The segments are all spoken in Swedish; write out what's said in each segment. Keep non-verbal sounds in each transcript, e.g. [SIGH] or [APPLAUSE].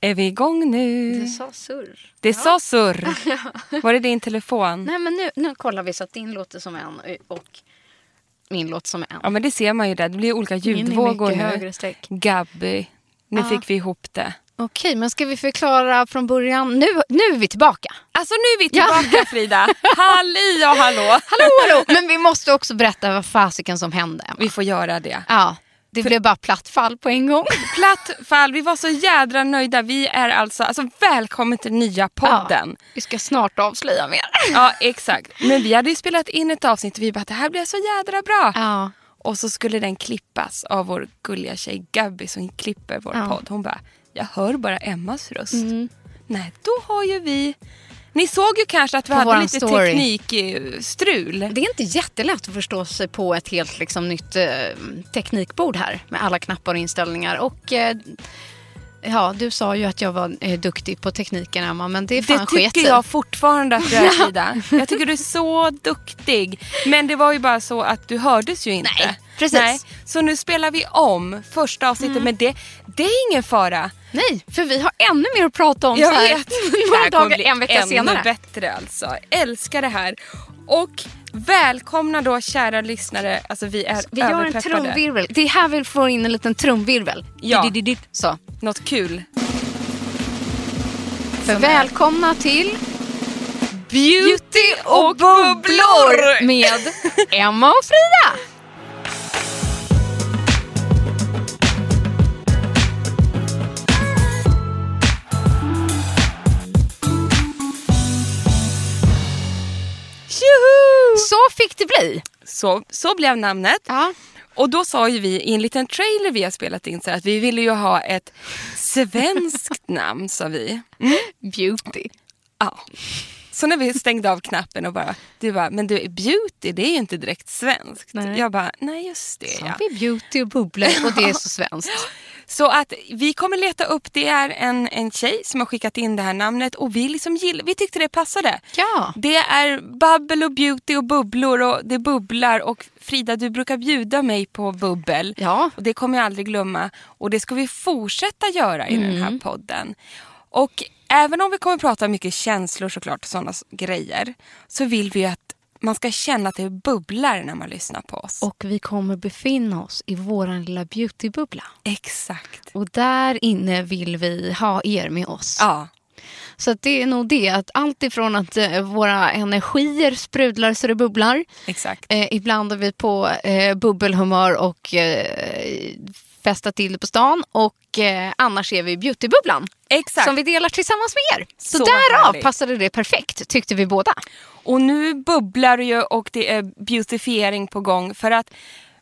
Är vi igång nu? Det sa surr. Det sa surr. [LAUGHS] Var det din telefon? Nej, men nu, nu kollar vi så att din låter som en och min låter som en. Ja, men det ser man ju där. Det blir olika ljudvågor nu. högre streck. Gabby. Nu Ja. fick vi ihop det. Okej, men ska vi förklara från början? Nu, nu är vi tillbaka. Alltså nu är vi Ja. tillbaka Frida. [LAUGHS] Halli och hallå. Hallå, hallå! Men vi måste också berätta vad fasiken som hände. Emma. Vi får göra det. Ja, det blev bara platt fall på en gång. [LAUGHS] Platt fall. Vi var så jädra nöjda. Vi är alltså, alltså välkommen till nya podden. Vi ska snart avslöja mer. Ja. exakt. Men vi hade ju spelat in ett avsnitt och vi bara det här blir så jädra bra. Ja. Och så skulle den klippas av vår gulliga tjej Gabby som klipper vår Ja. podd. Hon bara, jag hör bara Emmas röst. Mm. Nej, då har ju vi... Ni såg ju kanske att vi På hade lite story. teknikstrul. Det är inte jättelätt att förstå sig på ett helt liksom, nytt eh, teknikbord här med alla knappar och inställningar. Och, eh, ja, du sa ju att jag var eh, duktig på tekniken, Emma, men det är fan Det tycker sig. jag fortfarande att du är [LAUGHS] Frida. Jag tycker du är så duktig. Men det var ju bara så att du hördes ju inte. Nej, precis. Så nu spelar vi om första avsnittet. Men det, det är ingen fara. Nej, för vi har ännu mer att prata om Jag så här, vet. [LAUGHS] Det några här kommer dagar, en vecka ännu senare. bättre alltså. Älskar det här. Och välkomna då kära lyssnare. Alltså vi är Vi gör en trumvirvel. Det är här vi får in en liten trumvirvel. Ja. Så. Något kul. För välkomna till Beauty och bubblor med [LAUGHS] Emma och Frida. Tjoho! Så fick det bli. Så, så blev namnet. Ja. Och då sa ju vi i en liten trailer vi har spelat in så att vi ville ju ha ett svenskt [LAUGHS] namn sa vi. Beauty. Ja. Så när vi stängde av knappen och bara, du bara, men du beauty det är ju inte direkt svenskt. Nej. Jag bara, nej just det Så ja. vi beauty och bubblor och det är så [LAUGHS] svenskt. Så att vi kommer leta upp, det är en, en tjej som har skickat in det här namnet och vi liksom gill, vi tyckte det passade. Ja. Det är babbel och beauty och bubblor och det bubblar och Frida du brukar bjuda mig på bubbel. Ja. Och det kommer jag aldrig glömma och det ska vi fortsätta göra i den Mm. här podden. Och även om vi kommer prata mycket känslor såklart och sådana grejer så vill vi ju att man ska känna att det bubblar när man lyssnar på oss. Och vi kommer befinna oss i vår lilla beautybubbla. Exakt. Och där inne vill vi ha er med oss. Ja. Så det är nog det, att allt ifrån att eh, våra energier sprudlar så det bubblar. Exakt. Eh, ibland är vi på eh, bubbelhumör och eh, festar till det på stan. Och eh, annars är vi i beautybubblan. Exakt. Som vi delar tillsammans med er. Så, Så därav härligt. passade det perfekt, tyckte vi båda. Och nu bubblar det ju och det är beautifiering på gång för att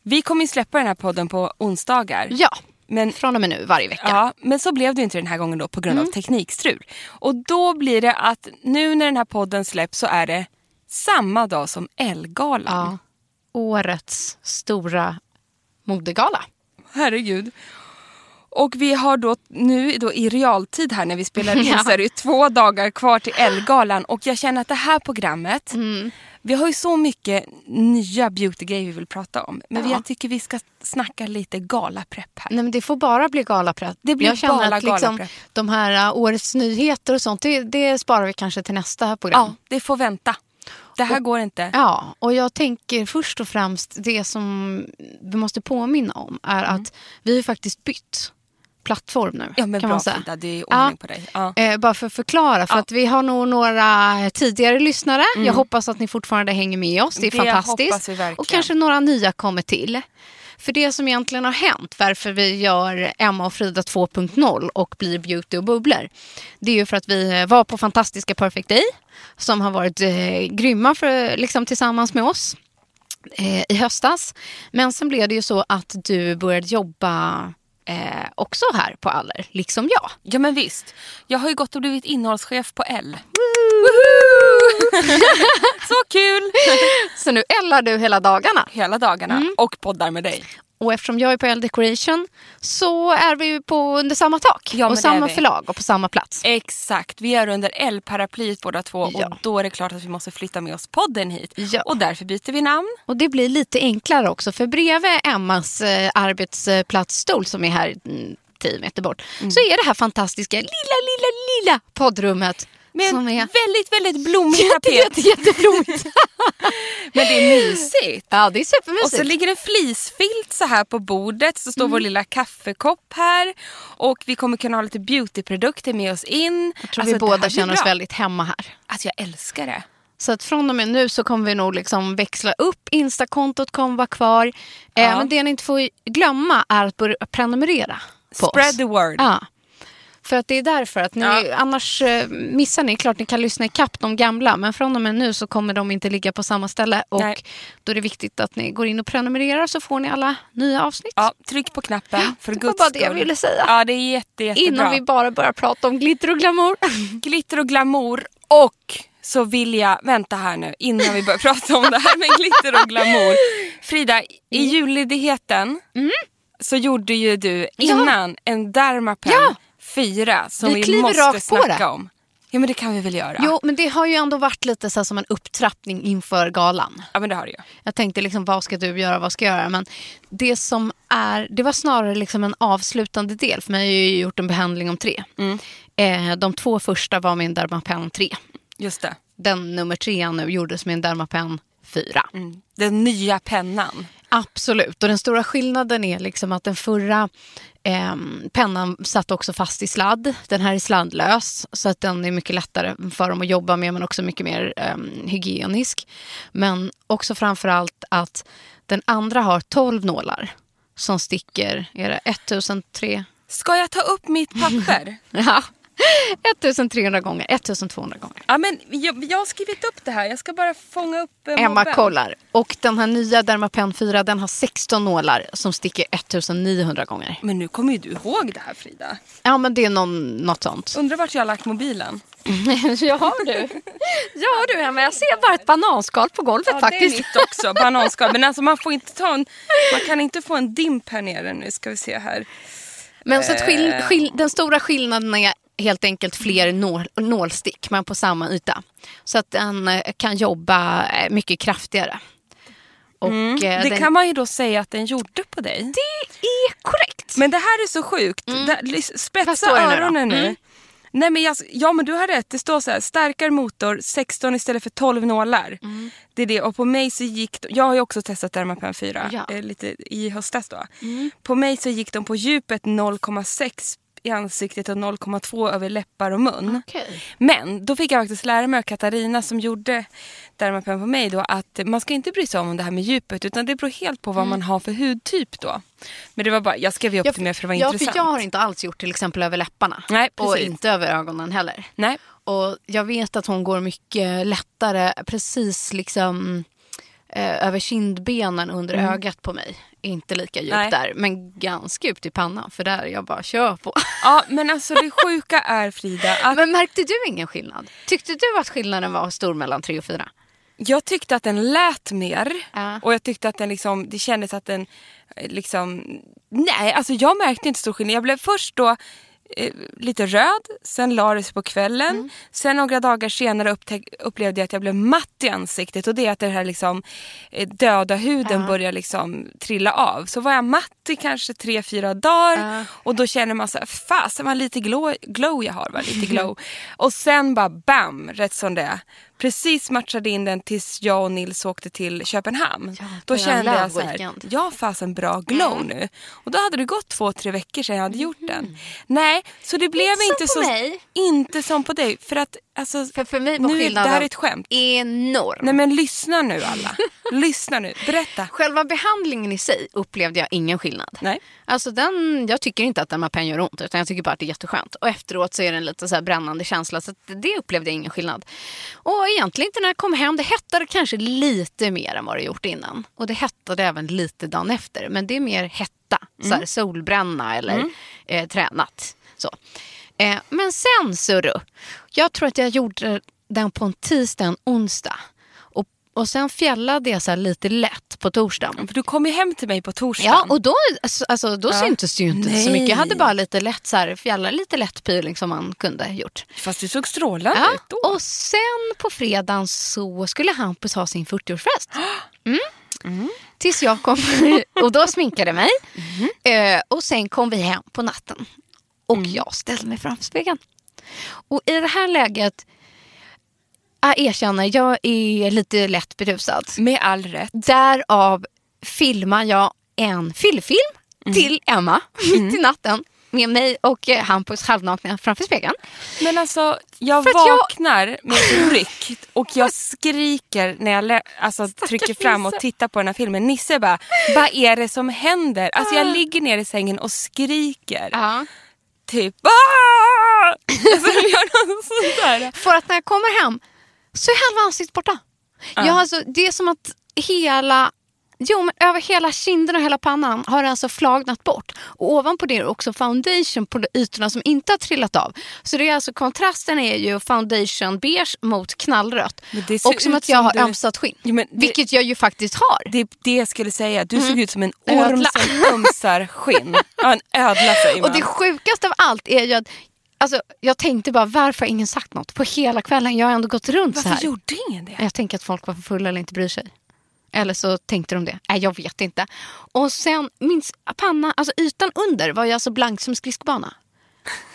vi kommer ju släppa den här podden på onsdagar. Ja, Men, från och med nu varje vecka. ja, men så blev det inte den här gången då på grund Mm. av teknikstrul. Och då blir det att nu när den här podden släpps så är det samma dag som Ellegalan. Ja. Årets stora modegala. Herregud. Och vi har då nu då i realtid här när vi spelar in [LAUGHS] så är det två dagar kvar till Ellegalan och jag känner att det här programmet, Mm. vi har ju så mycket nya beautygrejer vi vill prata om. Men Ja. jag tycker vi ska snacka lite galaprepp här. Nej, men det får bara bli galaprepp. Det blir jag känner bara att liksom, de här uh, årets nyheter och sånt, det, det sparar vi kanske till nästa program. Ja, det får vänta. Det här går inte. Ja, och jag tänker först och främst det som vi måste påminna om är att vi har faktiskt bytt plattform nu. Mm. Ja men kan bra man säga. Frida, det är Ja. ordning på dig. Ja. Eh, bara för att förklara, för Ja. att vi har nog några tidigare lyssnare. Jag hoppas att ni fortfarande hänger med oss, det är Mm. Det fantastiskt. och kanske några nya kommer till. För det som egentligen har hänt, varför vi gör Emma och Frida 2.0 och blir beauty och bubblor. Det är ju för att vi var på fantastiska Perfect Day som har varit eh, grymma för, liksom, tillsammans med oss eh, i höstas. Men sen blev det ju så att du började jobba eh, också här på Aller, liksom jag. ja men visst. Jag har ju gått och blivit innehållschef på L. [LAUGHS] så kul! Så nu ellar du hela dagarna. Hela dagarna Mm. och poddar med dig. Och eftersom jag är på L Decoration så är vi på under samma tak Ja, och samma förlag och på samma plats. Exakt, vi är under L-paraplyet båda två Ja. och då är det klart att vi måste flytta med oss podden hit. Ja. Och därför byter vi namn. Och det blir lite enklare också för bredvid Emmas eh, arbetsplatsstol som är här mm, 10 meter bort Mm. så är det här fantastiska lilla, lilla, lilla poddrummet. Med som är väldigt, väldigt blommig [LAUGHS] jätte, tapet. jätte, jätteblommigt. [LAUGHS] Men det är mysigt. ja, det är Och så supermysigt. ligger en flisfilt så här på bordet. Så står vår Mm. lilla kaffekopp här. Och vi kommer kunna ha lite beautyprodukter med oss in. Jag tror Alltså, vi båda känner oss väldigt hemma här. Alltså jag älskar det. Så att från och med nu så kommer vi nog liksom växla upp. Instakontot kommer vara kvar. Eh, Ja. men det ni inte får glömma är att börja prenumerera på Spread oss. the word. Ja. För att det är därför att ni, Ja. annars eh, missar ni, klart ni kan lyssna ikapp de gamla men från och med nu så kommer de inte ligga på samma ställe och Nej. då är det viktigt att ni går in och prenumererar så får ni alla nya avsnitt. Ja, tryck på knappen för det var guds bara det jag skull. ville säga. Ja, det är jätte, jättebra. Innan vi bara börjar prata om glitter och glamour. [LAUGHS] Glitter och glamour och så vill jag, vänta här nu innan vi börjar [LAUGHS] prata om det här med glitter och glamour. Frida, i julledigheten så gjorde ju du innan en Dermapen Ja. 4 som Vi vi, måste snacka det. om. Ja men det kan vi väl göra? Jo, men det har ju ändå varit lite så som en upptrappning inför galan. Ja men det har du ju. Jag tänkte liksom, vad ska du göra, vad ska jag göra? Men det som är, det var snarare liksom en avslutande del. För mig har ju gjort en behandling om tre. Eh, de två första var en Dermapen 3. Just det. Den nummer tre nu gjordes med en Dermapen 4. Den nya pennan. Absolut, och den stora skillnaden är liksom att den förra ehm, pennan satt också fast i sladd. Den här är sladdlös så att den är mycket lättare för dem att jobba med men också mycket mer ehm, hygienisk. Men också framförallt att den andra har 12 nålar som sticker, är det 1003? Ska jag ta upp mitt papper? [LAUGHS] Ja, [LAUGHS] 1300 gånger, 1200 gånger. ja men jag, jag har skrivit upp det här. Jag ska bara fånga upp eh, Emma mobben. kollar. Och den här nya Dermapen 4 den har 16 nålar som sticker 1900 gånger. Men nu kommer ju du ihåg det här Frida. Ja men det är någon, något sånt. Undrar vart jag har lagt mobilen. [LAUGHS] ja du. Ja du Emma, jag ser bara ett bananskal på golvet Ja, faktiskt. det är mitt också, bananskal. Men alltså man får inte ta en, man kan inte få en dimp här nere nu ska vi se här. Men så skill, Eh. skill, den stora skillnaden är helt enkelt fler nål, nålstick men på samma yta. Så att den eh, kan jobba eh, mycket kraftigare. Och, eh, Mm. Det den, kan man ju då säga att den gjorde på dig. det är korrekt. Men det här är så sjukt. Där, lys- Vad spetsa det öronen nu. Mm. Nej, men jag, ja men du har rätt, det står så här, starkare motor, 16 istället för 12 nålar. Mm. Det är det. Och på mig så gick, de- jag har ju också testat Dermapen 4 Ja. eh, lite i höstas då. Mm. På mig så gick de på djupet 0,6 i ansiktet och 0,2 över läppar och mun. Okej. Men då fick jag faktiskt lära mig av Katarina som gjorde Dermapen på mig då att man ska inte bry sig om det här med djupet utan det beror helt på vad man har för hudtyp då. Men det var bara, jag skrev ju upp det mer för det var ja, intressant. jag har inte alls gjort till exempel över läpparna. Nej, och inte över ögonen heller. Nej. Och jag vet att hon går mycket lättare precis liksom eh, över kindbenen under ögat på mig. Inte lika djupt Nej. där, men ganska djupt i pannan. För där jag bara kör på. [LAUGHS] Ja men alltså det sjuka är Frida att Men märkte du ingen skillnad? Tyckte du att skillnaden var stor mellan tre och fyra? Jag tyckte att den lät mer Ja. och jag tyckte att den liksom, det kändes att den eh, liksom, nej alltså jag märkte inte stor skillnad. Jag blev först då eh, lite röd, sen la det sig på kvällen. Mm. Sen några dagar senare upplevde jag att jag blev matt i ansiktet och det är att den här liksom, eh, döda huden börjar liksom trilla av. Så var jag matt i kanske tre, fyra dagar och då känner man så här, fasen vad lite glow, glow jag har. Va? Lite [LAUGHS] glow. och sen bara bam, rätt som det är. Precis matchade in den tills jag och Nils åkte till Köpenhamn. Ja, då kände jag så här, jag har fasen bra glow nu. Och då hade det gått två, tre veckor sedan jag hade gjort den. Nej, så det blev Inte inte så... mig. Inte som på dig. För att alltså, För, för mig var nu är, det skillnaden här är ett skämt. enorm. Nej men lyssna nu alla. [LAUGHS] lyssna nu, berätta. Själva behandlingen i sig upplevde jag ingen skillnad. Nej. Alltså den, jag tycker inte att Dermapen gör ont utan jag tycker bara att det är jätteskönt. Och efteråt så är det en lite så här brännande känsla så det upplevde jag ingen skillnad. Och egentligen inte när jag kom hem, det hettade kanske lite mer än vad det gjort innan. Och det hettade även lite dagen efter men det är mer hetta, så här solbränna eller eh, tränat. Så. Eh, men sen Surru, jag tror att jag gjorde den på en tisdag, en onsdag. Och, och sen fjällade jag så lite lätt på torsdagen. För du kom ju hem till mig på torsdagen. Ja, och då, alltså, alltså, då syntes det ju inte så Nej. mycket. Jag hade bara lite lätt, så här, fjälla, lite lätt peeling som man kunde gjort. Fast du såg strålande Ja, ut då. och sen på fredagen så skulle Hampus ha sin 40-årsfest. [GASPS] Mm. Tills jag kom [LAUGHS] och då sminkade mig. Eh, och sen kom vi hem på natten. Och jag ställde mig framför spegeln. Och i det här läget, jag erkänner, jag är lite lätt berusad. Med all rätt. Därav filmar jag en fyllefilm till Emma [LAUGHS] mitt i natten med mig och eh, Hampus halvnakna framför spegeln. Men alltså, jag att jag- vaknar med ett [LAUGHS] ryck och jag skriker när jag alltså, trycker fram och tittar på den här filmen. Nisse bara, vad är det som händer? Alltså Ah. jag ligger ner i sängen och skriker. Ja. Typ, "Ah!" alltså, jag gör något sånt där. För att när jag kommer hem så är halva ansiktet borta. Jag, har alltså, det är som att hela Jo, men över hela kinden och hela pannan har det alltså flagnat bort. Och ovanpå det är också foundation på de ytorna som inte har trillat av. Så det är alltså kontrasten är ju foundation beige mot knallrött. Och som att jag som har du- ömsat skinn. Jo, det- Vilket jag ju faktiskt har. Det är det jag skulle säga. Du såg ut som en Mm. orm Ödla. som ömsar skinn. Ja, en ödla säger man. Och det sjukaste av allt är ju att Alltså, jag tänkte bara, varför har ingen sagt något? På hela kvällen, jag har ändå gått runt så Varför här. gjorde ingen det? Jag tänker att folk var för fulla eller inte bryr sig. Eller så tänkte de det. Nej, jag vet inte. Och sen, min panna, alltså ytan under var ju alltså blank som skridskobana.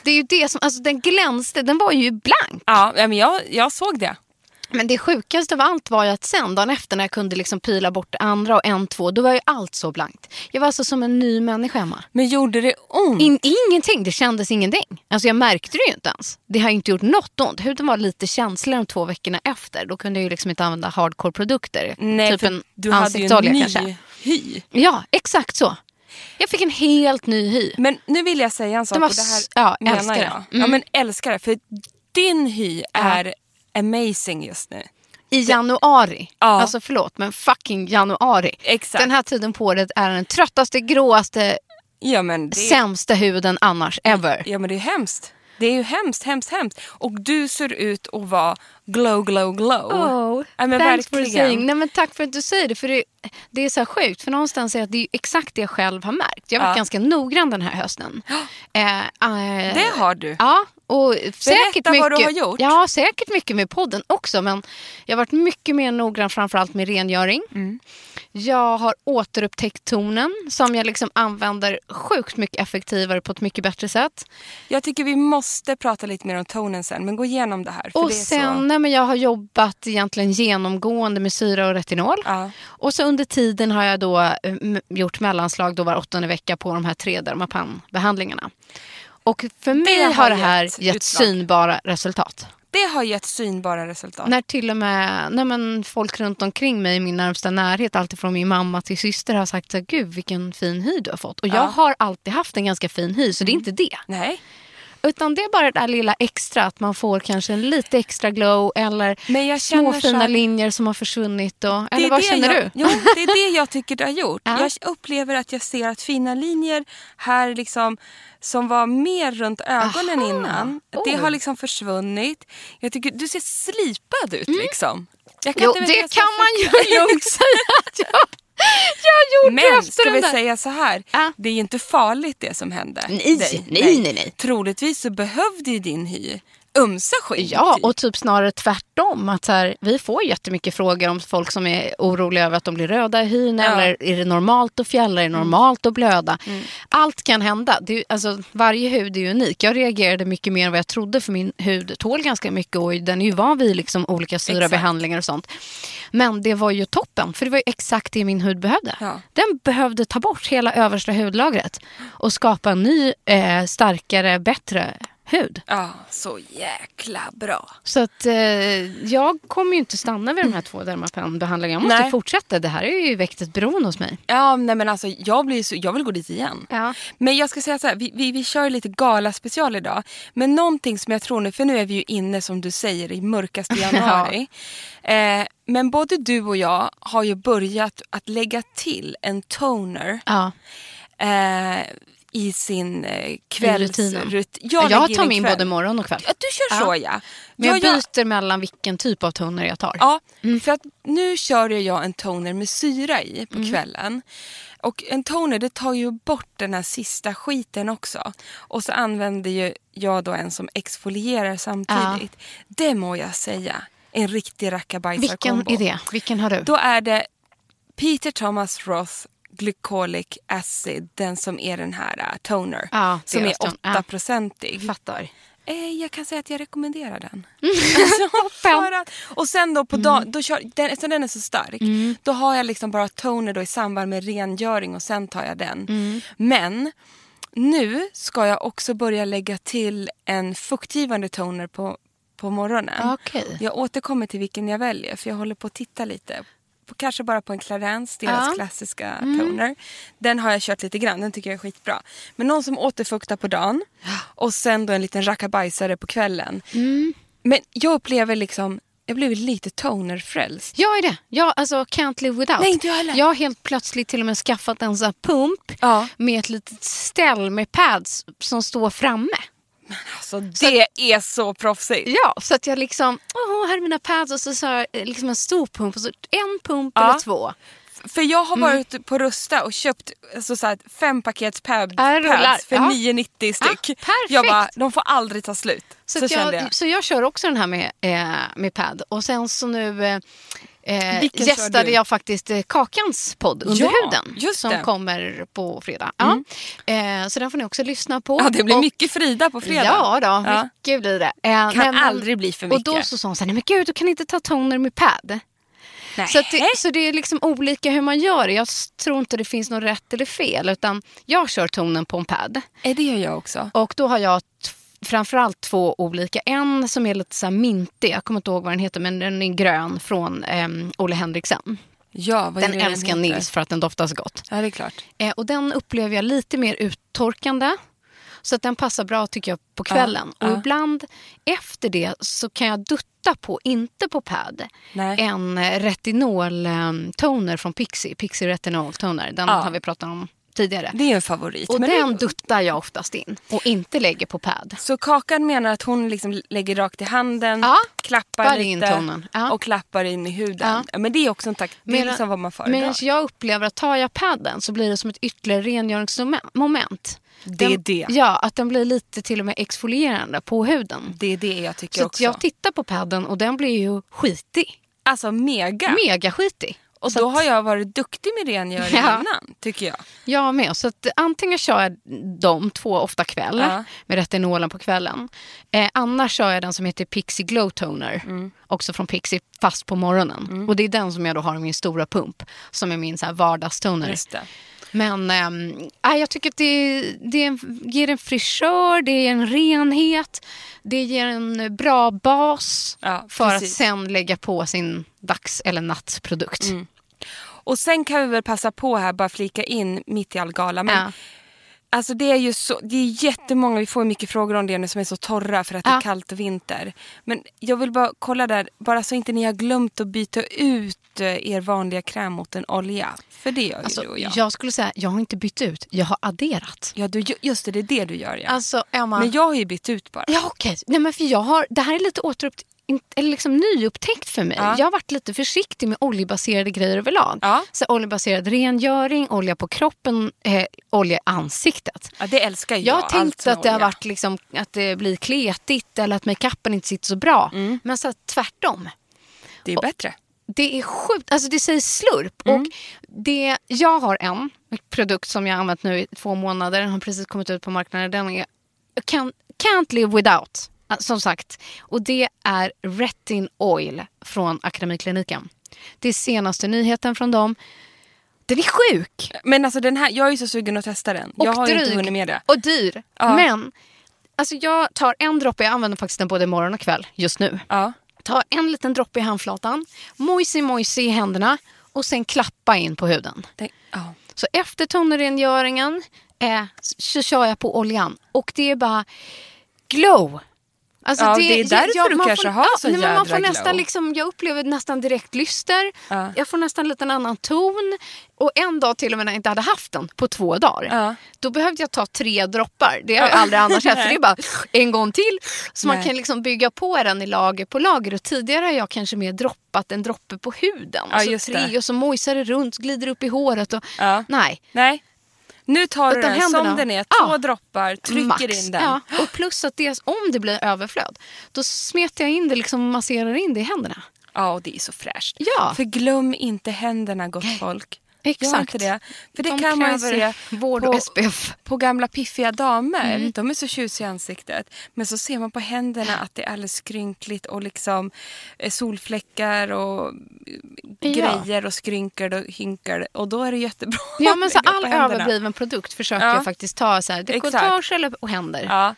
Det är ju det som, alltså den glänste, den var ju blank. Ja, men jag, jag såg det. Men det sjukaste av allt var ju att sen dagen efter när jag kunde liksom pila bort det andra och en, två, då var ju allt så blankt. Jag var alltså som en ny människa Emma. Men gjorde det ont? In, ingenting, det kändes ingenting. Alltså jag märkte det ju inte ens. Det har ju inte gjort något ont. Huden var lite känsligare de två veckorna efter. Då kunde jag ju liksom inte använda hardcore-produkter. Nej, typ för en du hade ju en ny kanske. hy. Ja, exakt så. Jag fick en helt ny hy. Men nu vill jag säga en sak Den var och det här ja, menar älskar det. jag. Ja, Mm. men älskar det. För din hy är amazing just nu. I januari. Ja. Alltså förlåt, men fucking januari. Exakt. Den här tiden på året är den tröttaste, gråaste, Ja men, det, sämsta huden annars ever. ja men det är hemskt. Det är ju hemskt, hemskt, hemskt. Och du ser ut att vara glow, glow, glow. Oh, ja, men thanks for verkligen. saying. Nej, men tack för att du säger det. För det, det är så sjukt. För någonstans är att det är exakt det jag själv har märkt. Jag har varit Ja. ganska noggrann den här hösten. [GASPS] Eh, eh, Det har du. Ja, och säkert mycket, vad du har gjort. Ja, säkert mycket med podden också. Men jag har varit mycket mer noggrann framförallt med rengöring. Mm. Jag har återupptäckt tonen som jag liksom använder sjukt mycket effektivare på ett mycket bättre sätt. Jag tycker vi måste prata lite mer om tonen sen. Men gå igenom det här. Och det sen, så... nej, men jag har jobbat egentligen genomgående med syra och retinol. Ja. Och så under tiden har jag då eh, gjort mellanslag då var åttonde vecka på de här tre Dermapan-behandlingarna. Och för mig har har det här gett gett synbara resultat. Det har gett synbara resultat. När till och med nej men, folk runt omkring mig i min närmsta närhet, alltifrån min mamma till syster, har sagt så här, gud vilken fin hy du har fått. Och jag Ja. har alltid haft en ganska fin hy, så det är inte det. Nej. Utan det är bara det där lilla extra, att man får kanske en lite extra glow eller små fina här- linjer som har försvunnit. Och, Det eller vad det känner jag, du? Jo, det är det jag tycker du har gjort. Ja. Jag upplever att jag ser att fina linjer här liksom som var mer runt ögonen Aha. innan. Det Oh. har liksom försvunnit. Jag tycker du ser slipad ut liksom. Mm. Jo, inte veta det kan man ju lugnt säga att jag, [LAUGHS] jag gjorde Men efter ska vi där. säga så här, Ja. det är ju inte farligt det som hände Nej, dig. nej, nej, nej. Troligtvis så behövde ju din hy ömsa skinn. Ja, och typ snarare tvärtom. Att så här, vi får jättemycket frågor om folk som är oroliga över att de blir röda i hyn. Ja. Mm. Eller är det normalt att fjälla? Är det normalt att blöda? Allt kan hända. Det är, alltså, varje hud är unik. Jag reagerade mycket mer än vad jag trodde för min hud tål ganska mycket och den är ju van vid liksom olika syrabehandlingar och sånt. Men det var ju toppen, för det var ju exakt det min hud behövde. Ja. Den behövde ta bort hela översta hudlagret och skapa en ny, eh, starkare, bättre hud. Ja, så jäkla bra. Så att eh, jag kommer ju inte stanna vid de här två dermapenbehandlingarna. Jag måste Nej. fortsätta. Det här är ju väckt ett beroende hos mig. Ja, nej men alltså jag, blir så, jag vill gå dit igen. Ja. Men jag ska säga så här, vi, vi, vi kör lite gala-special idag. Men någonting som jag tror nu, för nu är vi ju inne som du säger i mörkaste [LAUGHS] januari. eh, men både du och jag har ju börjat att lägga till en toner Ja. eh, i sin eh, rutinen. kvällsrut. Jag, lägger tar in min kväll. både morgon och kväll. Ja, du kör Ja. så ja. Men jag jag, byter mellan vilken typ av toner jag tar. Ja, Mm. för att nu kör jag en toner med syra i på Mm. kvällen. Och en toner det tar ju bort den här sista skiten också. Och så använder ju jag då en som exfolierar samtidigt. Det må jag säga, en riktig vilken rackabajsarkombo. är det? Vilken har du? Då är det Peter Thomas Roth Glycolic Acid, den som är den här uh, toner. Ja, som är deras ton- ja. 8-procentig. Fattar. Eh, jag kan säga att jag rekommenderar den. [LAUGHS] Mm. [LAUGHS] Alltså, att, och sen då på dagen, då kör, den, eftersom den är så stark, Mm. då har jag liksom bara toner då i samband med rengöring och sen tar jag den. Mm. Men nu ska jag också börja lägga till en fuktgivande toner på, på morgonen. Okej. Jag återkommer till vilken jag väljer för jag håller på att titta lite. Kanske bara på en Clarence, deras Ja. klassiska toner. Den har jag kört lite grann, den tycker jag är skitbra. Men någon som återfuktar på dagen [GASPS] och sen då en liten rackabajsare på kvällen. Men jag upplever liksom, jag blev lite tonerfrälst. Jag är det. Jag alltså, can't live without. Nej, inte jag heller. jag har helt plötsligt till och med skaffat en sån här pump Ja. med ett litet ställ med pads som står framme. Alltså det är så proffsigt. Ja, så att jag liksom, åh, här är mina pads och så, så eh, liksom en stor pump och så en pump Ja. eller två. För jag har Mm. varit på Rusta och köpt alltså, så här, fem pad, pads för Ja. 9,90 styck. Ja, perfekt. jag bara, de får aldrig ta slut. Så, Så, att jag, jag. så jag kör också den här med, eh, med pad. Och sen så nu eh, eh, gästade jag faktiskt eh, Kakans podd Under Ja, huden. som det. kommer på fredag. Ja. Eh, så den får ni också lyssna på. Ja, det blir Och- mycket Frida på fredag. Ja, då, Ja. mycket blir det. Eh, Kan aldrig bli för Och då mycket. så sa hon så här, nej men gud du kan inte ta toner med pad. Nej. Så, det, så det är liksom olika hur man gör det. Jag tror inte det finns något rätt eller fel. Utan jag kör tonen på en pad. Eh, Det gör jag också. Och då har jag framförallt två olika. En som är lite så här mintig, jag kommer inte ihåg vad den heter, men den är grön från um, Olle Henriksen. Ja, Den älskar heter? Nils för att den doftar så gott. Ja, det är klart. Eh, och den upplever jag lite mer uttorkande. Så att den passar bra tycker jag på kvällen. Ja, och ja. ibland efter det så kan jag dutta på, inte på pad, Nej. en eh, retinol-toner från Pixie. Pixie retinol toner. Den har vi pratat om tidigare. Det är en favorit. och Men den det... duttar jag oftast in och inte lägger på pad. Så Kakan menar att hon liksom lägger rakt i handen, Ja, klappar lite in tonen. Ja. och klappar in i huden. Ja. Men det är också en takt. Det är Medan- liksom vad man föredrar. Medan jag upplever att tar jag padden så blir det som ett ytterligare rengöringsmoment. Det är det. Ja, att den blir lite till och med exfolierande på huden. Det är det jag tycker Så också. jag tittar på padden och den blir ju skitig. Alltså mega. Mega skitig. Och Så då har jag varit duktig med rengöring Ja. innan, tycker jag. Jag med. Så att antingen kör jag de två, ofta kväll, Ja. med retinolen på kvällen. Eh, annars kör jag den som heter Pixie Glow Toner, Mm. också från Pixie, fast på morgonen. Och det är den som jag då har i min stora pump, som är min så här vardagstoner. Men nej, jag tycker att det, det ger en frisör, det ger en renhet, det ger en bra bas Ja, för precis. att sen lägga på sin dags eller nattprodukt. Och sen kan vi väl passa på här, bara flika in mitt i all gala. Men Ja. Alltså det är ju så, det är jättemånga, vi får mycket frågor om det nu som är så torra för att det Ja. är kallt och vinter. Men jag vill bara kolla där, bara så inte ni har glömt att byta ut eh, er vanliga kräm mot en olja. För det gör ju Alltså, du och jag. jag skulle säga, jag har inte bytt ut, jag har adderat. Ja, du, just det, det är det du gör ja. Alltså Emma. Men jag har ju bytt ut bara. Ja okej, Nej, men för jag har, det här är lite återupp, eller liksom nyupptäckt för mig. Ja. Jag har varit lite försiktig med oljebaserade grejer överlag. Ja. Så oljebaserad rengöring, olja på kroppen, eh, olja i ansiktet. Ja, det älskar jag. Jag har tänkt att det har varit liksom, att det blir kletigt eller att makeupen inte sitter så bra. Mm. Men så tvärtom. Det är bättre. Det är sjukt. Alltså det säger slurp. Och det, jag har en produkt som jag har använt nu i två månader. Den har precis kommit ut på marknaden. Den är can, can't live without. Som sagt. Och det är Retin Oil från Akademikliniken. Det är senaste nyheten från dem. Den är sjuk. Men alltså den här, jag är ju så sugen att testa den. Och jag har dryg. inte hunnit med det. Och dyr. Ja. Men alltså jag tar en droppe. Jag använder faktiskt den både morgon och kväll just nu. Ja. Ta en liten droppe i handflatan. Mojsi mojsi i händerna. Och sen klappa in på huden. Det, ja. Så efter tunnelrengöringen eh, så kör jag på oljan. Och det är bara glow. Alltså Ja, det är därför du man kanske får, har så nej, men Man jädra får nästan glow. liksom, jag upplever nästan direkt lyster. Ja. Jag får nästan lite en annan ton. Och en dag till och med när jag inte hade haft den på två dagar. Ja. Då behövde jag ta tre droppar. Det har jag aldrig annars haft. [LAUGHS] För det är bara en gång till. Så man Nej. kan liksom bygga på den i lager på lager. Och tidigare har jag kanske mer droppat en droppe på huden. Ja, och så just tre det. och så mojsar det runt, glider upp i håret. Och. Nej, Nej. Nu tar du den som den är, Ja. två droppar, trycker max. in den. Ja. Och plus att det, om det blir överflöd, då smetar jag in det liksom masserar in det i händerna. Ja, och det är så fräscht. Ja. För glöm inte händerna, gott folk. Exakt. det. För det De kan man ju se vård på, och SPF. på gamla piffiga damer. Mm. De är så tjusiga i ansiktet. Men så ser man på händerna att det är alldeles skrynkligt och liksom eh, solfläckar och eh, Ja. grejer och skrynkor och hynkar. Och då är det jättebra Ja, att men så på all överbliven produkt försöker Ja. jag faktiskt ta så här, dekolletage eller och händer. Ja.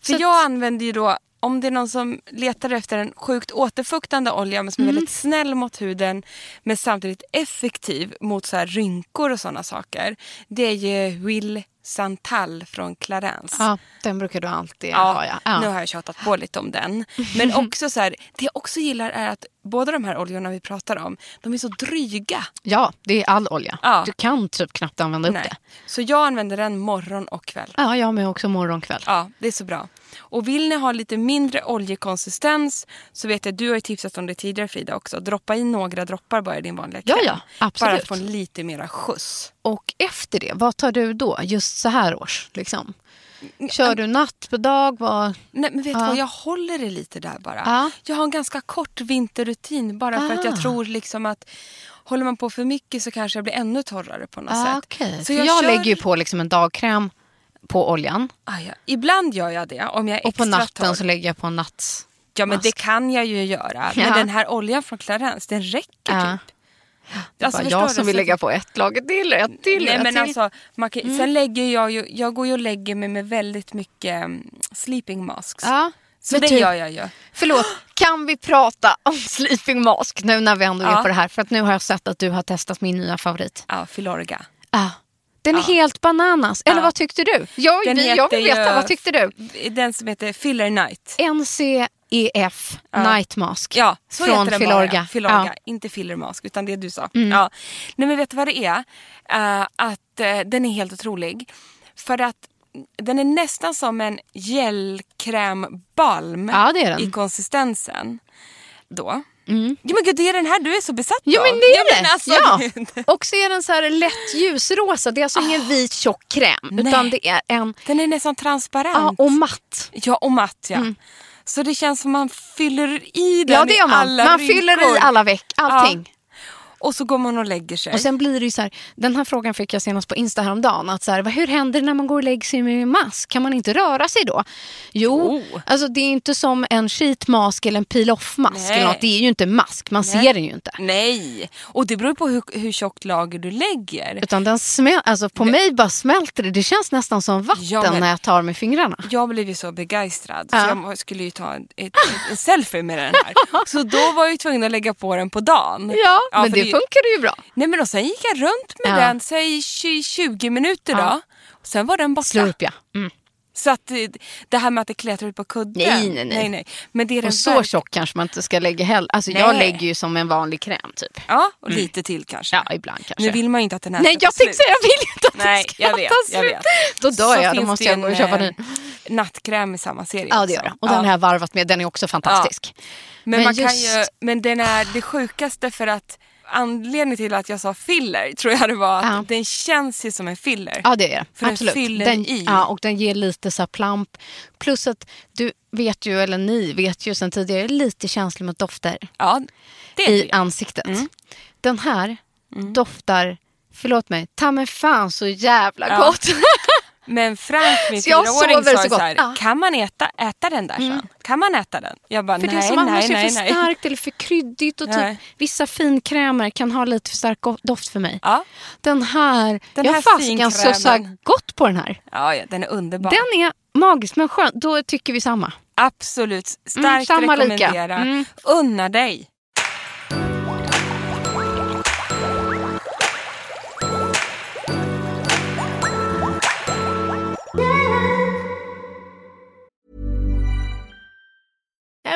För Så att- jag använder ju då, om det är någon som letar efter en sjukt återfuktande olja men som Mm. är väldigt snäll mot huden men samtidigt effektiv mot så rynkor och sådana saker. Det är ju Will Santal från Clarence. Ja, den brukar du alltid ha. Ja. Ja. Nu har jag tjatat på lite om den. Men [LAUGHS] också så här, det jag också gillar är att båda de här oljorna vi pratar om, de är så dryga. ja, det är all olja. Ja. Du kan typ knappt använda upp Nej. det. Så jag använder den morgon och kväll. Ja, jag med också morgon och kväll. Ja, det är så bra. Och vill ni ha lite mindre oljekonsistens så vet jag, du har ju tipsat om det tidigare Frida också. Droppa i några droppar bara i din vanliga Ja, kräm. ja, absolut. Bara att få lite mera skjuts. Och efter det, vad tar du då? Just så här års? Liksom. Kör du natt på dag? Vad... Nej men vet du Ja. vad, jag håller det lite där bara. Ja. Jag har en ganska kort vinterrutin bara för att jag Ah. tror liksom att håller man på för mycket så kanske jag blir ännu torrare på något Ah, sätt. okej. Så För jag, kör- lägger ju på liksom en dagkräm på oljan. Ah, ja. Ibland gör jag det om jag är Och på natten torr. så lägger jag på en natts... Ja men det kan jag ju göra. Men den här oljan från Clarence, den räcker typ. Det Alltså, var förstår jag som vill lägga på ett lager till, ett till, Nej ett men till. alltså, man kan, sen lägger jag ju, jag går ju och lägger mig med väldigt mycket um, sleeping masks. Ja. Så det typ- gör jag ju. Förlåt, kan vi prata om [LAUGHS] sleeping mask nu när vi ändå är Ja. på det här? För att nu har jag sett att du har testat min nya favorit. Ja, Filorga. Ja. Den är helt bananas. Eller Ja. vad tyckte du? Jag, Den vi, jag vill veta, ju- vad tyckte du? Den som heter Filler Night. NCEF Night Mask Ja, så från heter Filorga. Filorga. Ja. Mm. Inte Filler Mask, utan det du sa. Ja. Nej men vet du vad det är? Eh, att eh, den är helt otrolig. För att den är nästan som en gelkrämbalm Ja, i konsistensen. Då. Ja men gud det är den här du är så besatt Jo av. men det är Ja, men det. alltså, ja. Och så är den så här lätt ljusrosa. Det är alltså ingen vit tjock kräm. Utan Ah. Nej. det är en Den är nästan transparent. ja, och matt. Ja, och matt ja. Så det känns som man fyller i den Ja det i gör man. alla Man rynkor. fyller i alla veck, allting. Och så går man och lägger sig. Och sen blir det så här, den här frågan fick jag senast på Insta häromdagen. Att så här, hur händer det när man går och lägger sig med mask? Kan man inte röra sig då? Jo, Jo. alltså det är inte som en sheet mask eller en peel-off mask. Nej. Eller något. Det är ju inte mask, man ser den ju inte. Nej, och det beror på hur, hur tjockt lager du lägger. Utan den smäl, alltså på mig bara smälter det. Det känns nästan som vatten Ja, men- när jag tar med fingrarna. Jag blev ju så begeistrad Ja. så jag skulle ju ta ett, ett, en selfie med den här. [LAUGHS] Så då var jag ju tvungen att lägga på den på dagen. Ja, men för det funkar ju bra. Nej men och sen gick jag runt med Ja. den, säg 20, 20 minuter Ja. då. sen var den borta. Slurp ja. Mm. Så att det, det här med att det klättrar ut på kudden. Nej, nej, nej. nej, Men det är den Och så verk- tjock kanske man inte ska lägga heller. Alltså jag Nej. lägger ju som en vanlig kräm typ. Ja, och lite till kanske. Ja, ibland kanske. Nu vill man ju inte att den här Nej, jag tänkte säga jag vill inte att Nej, det ska jag vet, ta jag slut. vet. Då dör Så jag, då måste det jag gå och en, köpa ny. eh, nattkräm i samma serie Ja det gör det. Och den har jag varvat med, den är också fantastisk. Men, Men man kan just- ju, men den är det sjukaste för att anledningen till att jag sa filler tror jag det var att Ja. den känns ju som en filler. Ja det är det. För den Absolut. fyller den, i. Ja, och den ger lite så här plamp. Plus att du vet ju, eller ni vet ju sen tidigare, lite känslig mot dofter Ja, det är i det. Mm. ansiktet. Den här doftar, förlåt mig, ta mig fan så jävla Ja. gott. [LAUGHS] Men Frank, min jag fyraåring, sa så så här, Ja. kan man äta, äta den där sen? Kan man äta den? Jag bara, För nej, det är som nej, är nej, för nej. starkt eller för kryddigt. Och typ, Nej. vissa finkrämer kan ha lite för stark doft för mig. Ja, Den här, Den jag här här finkrämen. gott på den här. ja, ja, den är underbar. Den är magisk men skön. Då tycker vi samma. Absolut, starkt Mm, samma lika. rekommendera. Mm. Unna dig.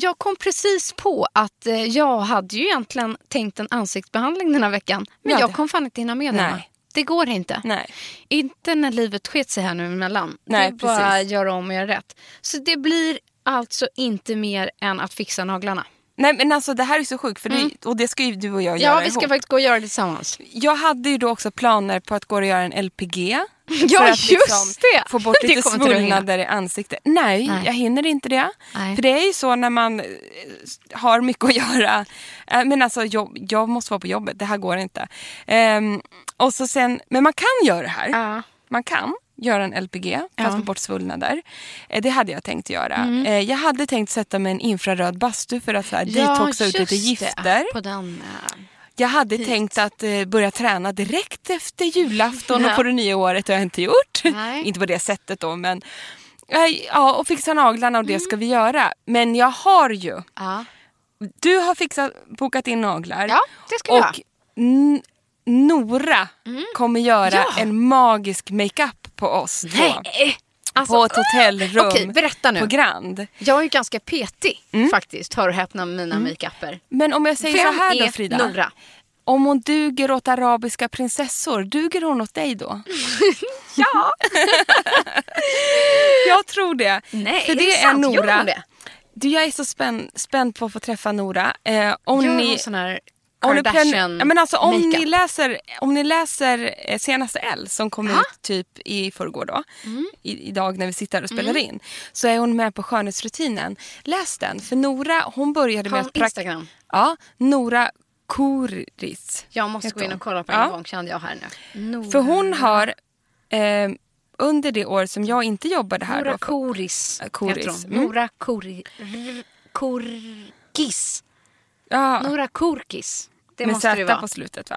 jag kom precis på att eh, jag hade ju egentligen tänkt en ansiktsbehandling den här veckan. Men Ja, jag kom fan inte hinna med den. Nej. Det går inte. Nej. Inte när livet sket sig här nu emellan. Nej, det är bara precis. göra om och göra rätt. Så det blir alltså inte mer än att fixa naglarna. Nej men alltså det här är så sjukt för det, och det ska ju du och jag Mm. Ja, göra vi ska ihop. faktiskt gå och göra det tillsammans. Jag hade ju då också planer på att gå och göra en LPG. [LAUGHS] Ja, för att liksom just det. få bort [LAUGHS] lite svullnader i ansiktet. Nej, Nej. jag hinner inte det. Nej. För det är ju så när man eh, har mycket att [LAUGHS] göra. Eh, Men alltså jobb, jag måste vara på jobbet, det här går inte. Ehm, och så sen, men man kan göra det här. Ja. Man kan göra en LPG för att Ja. Mm. få bort svullnader. Eh, Det hade jag tänkt göra. Eh, Jag hade tänkt sätta mig en infraröd bastu för att så här, detoxa ut lite gifter. Det. På den, eh, Jag hade tänkt att eh, börja träna direkt efter julafton Ja. och på det nya året. Det har jag inte gjort. Nej. [LAUGHS] inte på det sättet då men. Ja, och fixa naglarna och Mm. det ska vi göra. Men jag har ju. ja. Du har fixat, bokat in naglar. Ja, det ska jag Och Nora kommer göra Ja. en magisk makeup på oss två. Nej! Alltså, På ett hotellrum Okej, berätta nu. på Grand. Jag är ju ganska petig faktiskt, hör och häpna med mina makeuper. Men om jag säger Vem så här då är Frida. Nora? Om hon duger åt arabiska prinsessor, duger hon åt dig då? [LAUGHS] Ja! [LAUGHS] Jag tror det. Nej, För är det är sant? Gör Nora. hon det? Du, jag är så spänn, spänd på att få träffa Nora. Eh, om Gör ni, hon sån här Kardashian ja, men alltså, om makeup? ni läser, om ni läser eh, senaste L som kom Ha? Mm. ut typ i förrgår då, i, idag när vi sitter och spelar in, så är hon med på skönhetsrutinen. Läs den, för Nora hon började med prak- Instagram? Ja, Nora Kuris. Jag måste gå in och kolla på Ja. en gång kände jag här nu. Nora, För hon har eh, under det år som jag inte jobbade här Nora då, för- Koris, Eh, Koris, heter hon. mm. Nora Kori, Korgis. Ja, Nora Korkis. Det med Z vara. på slutet va?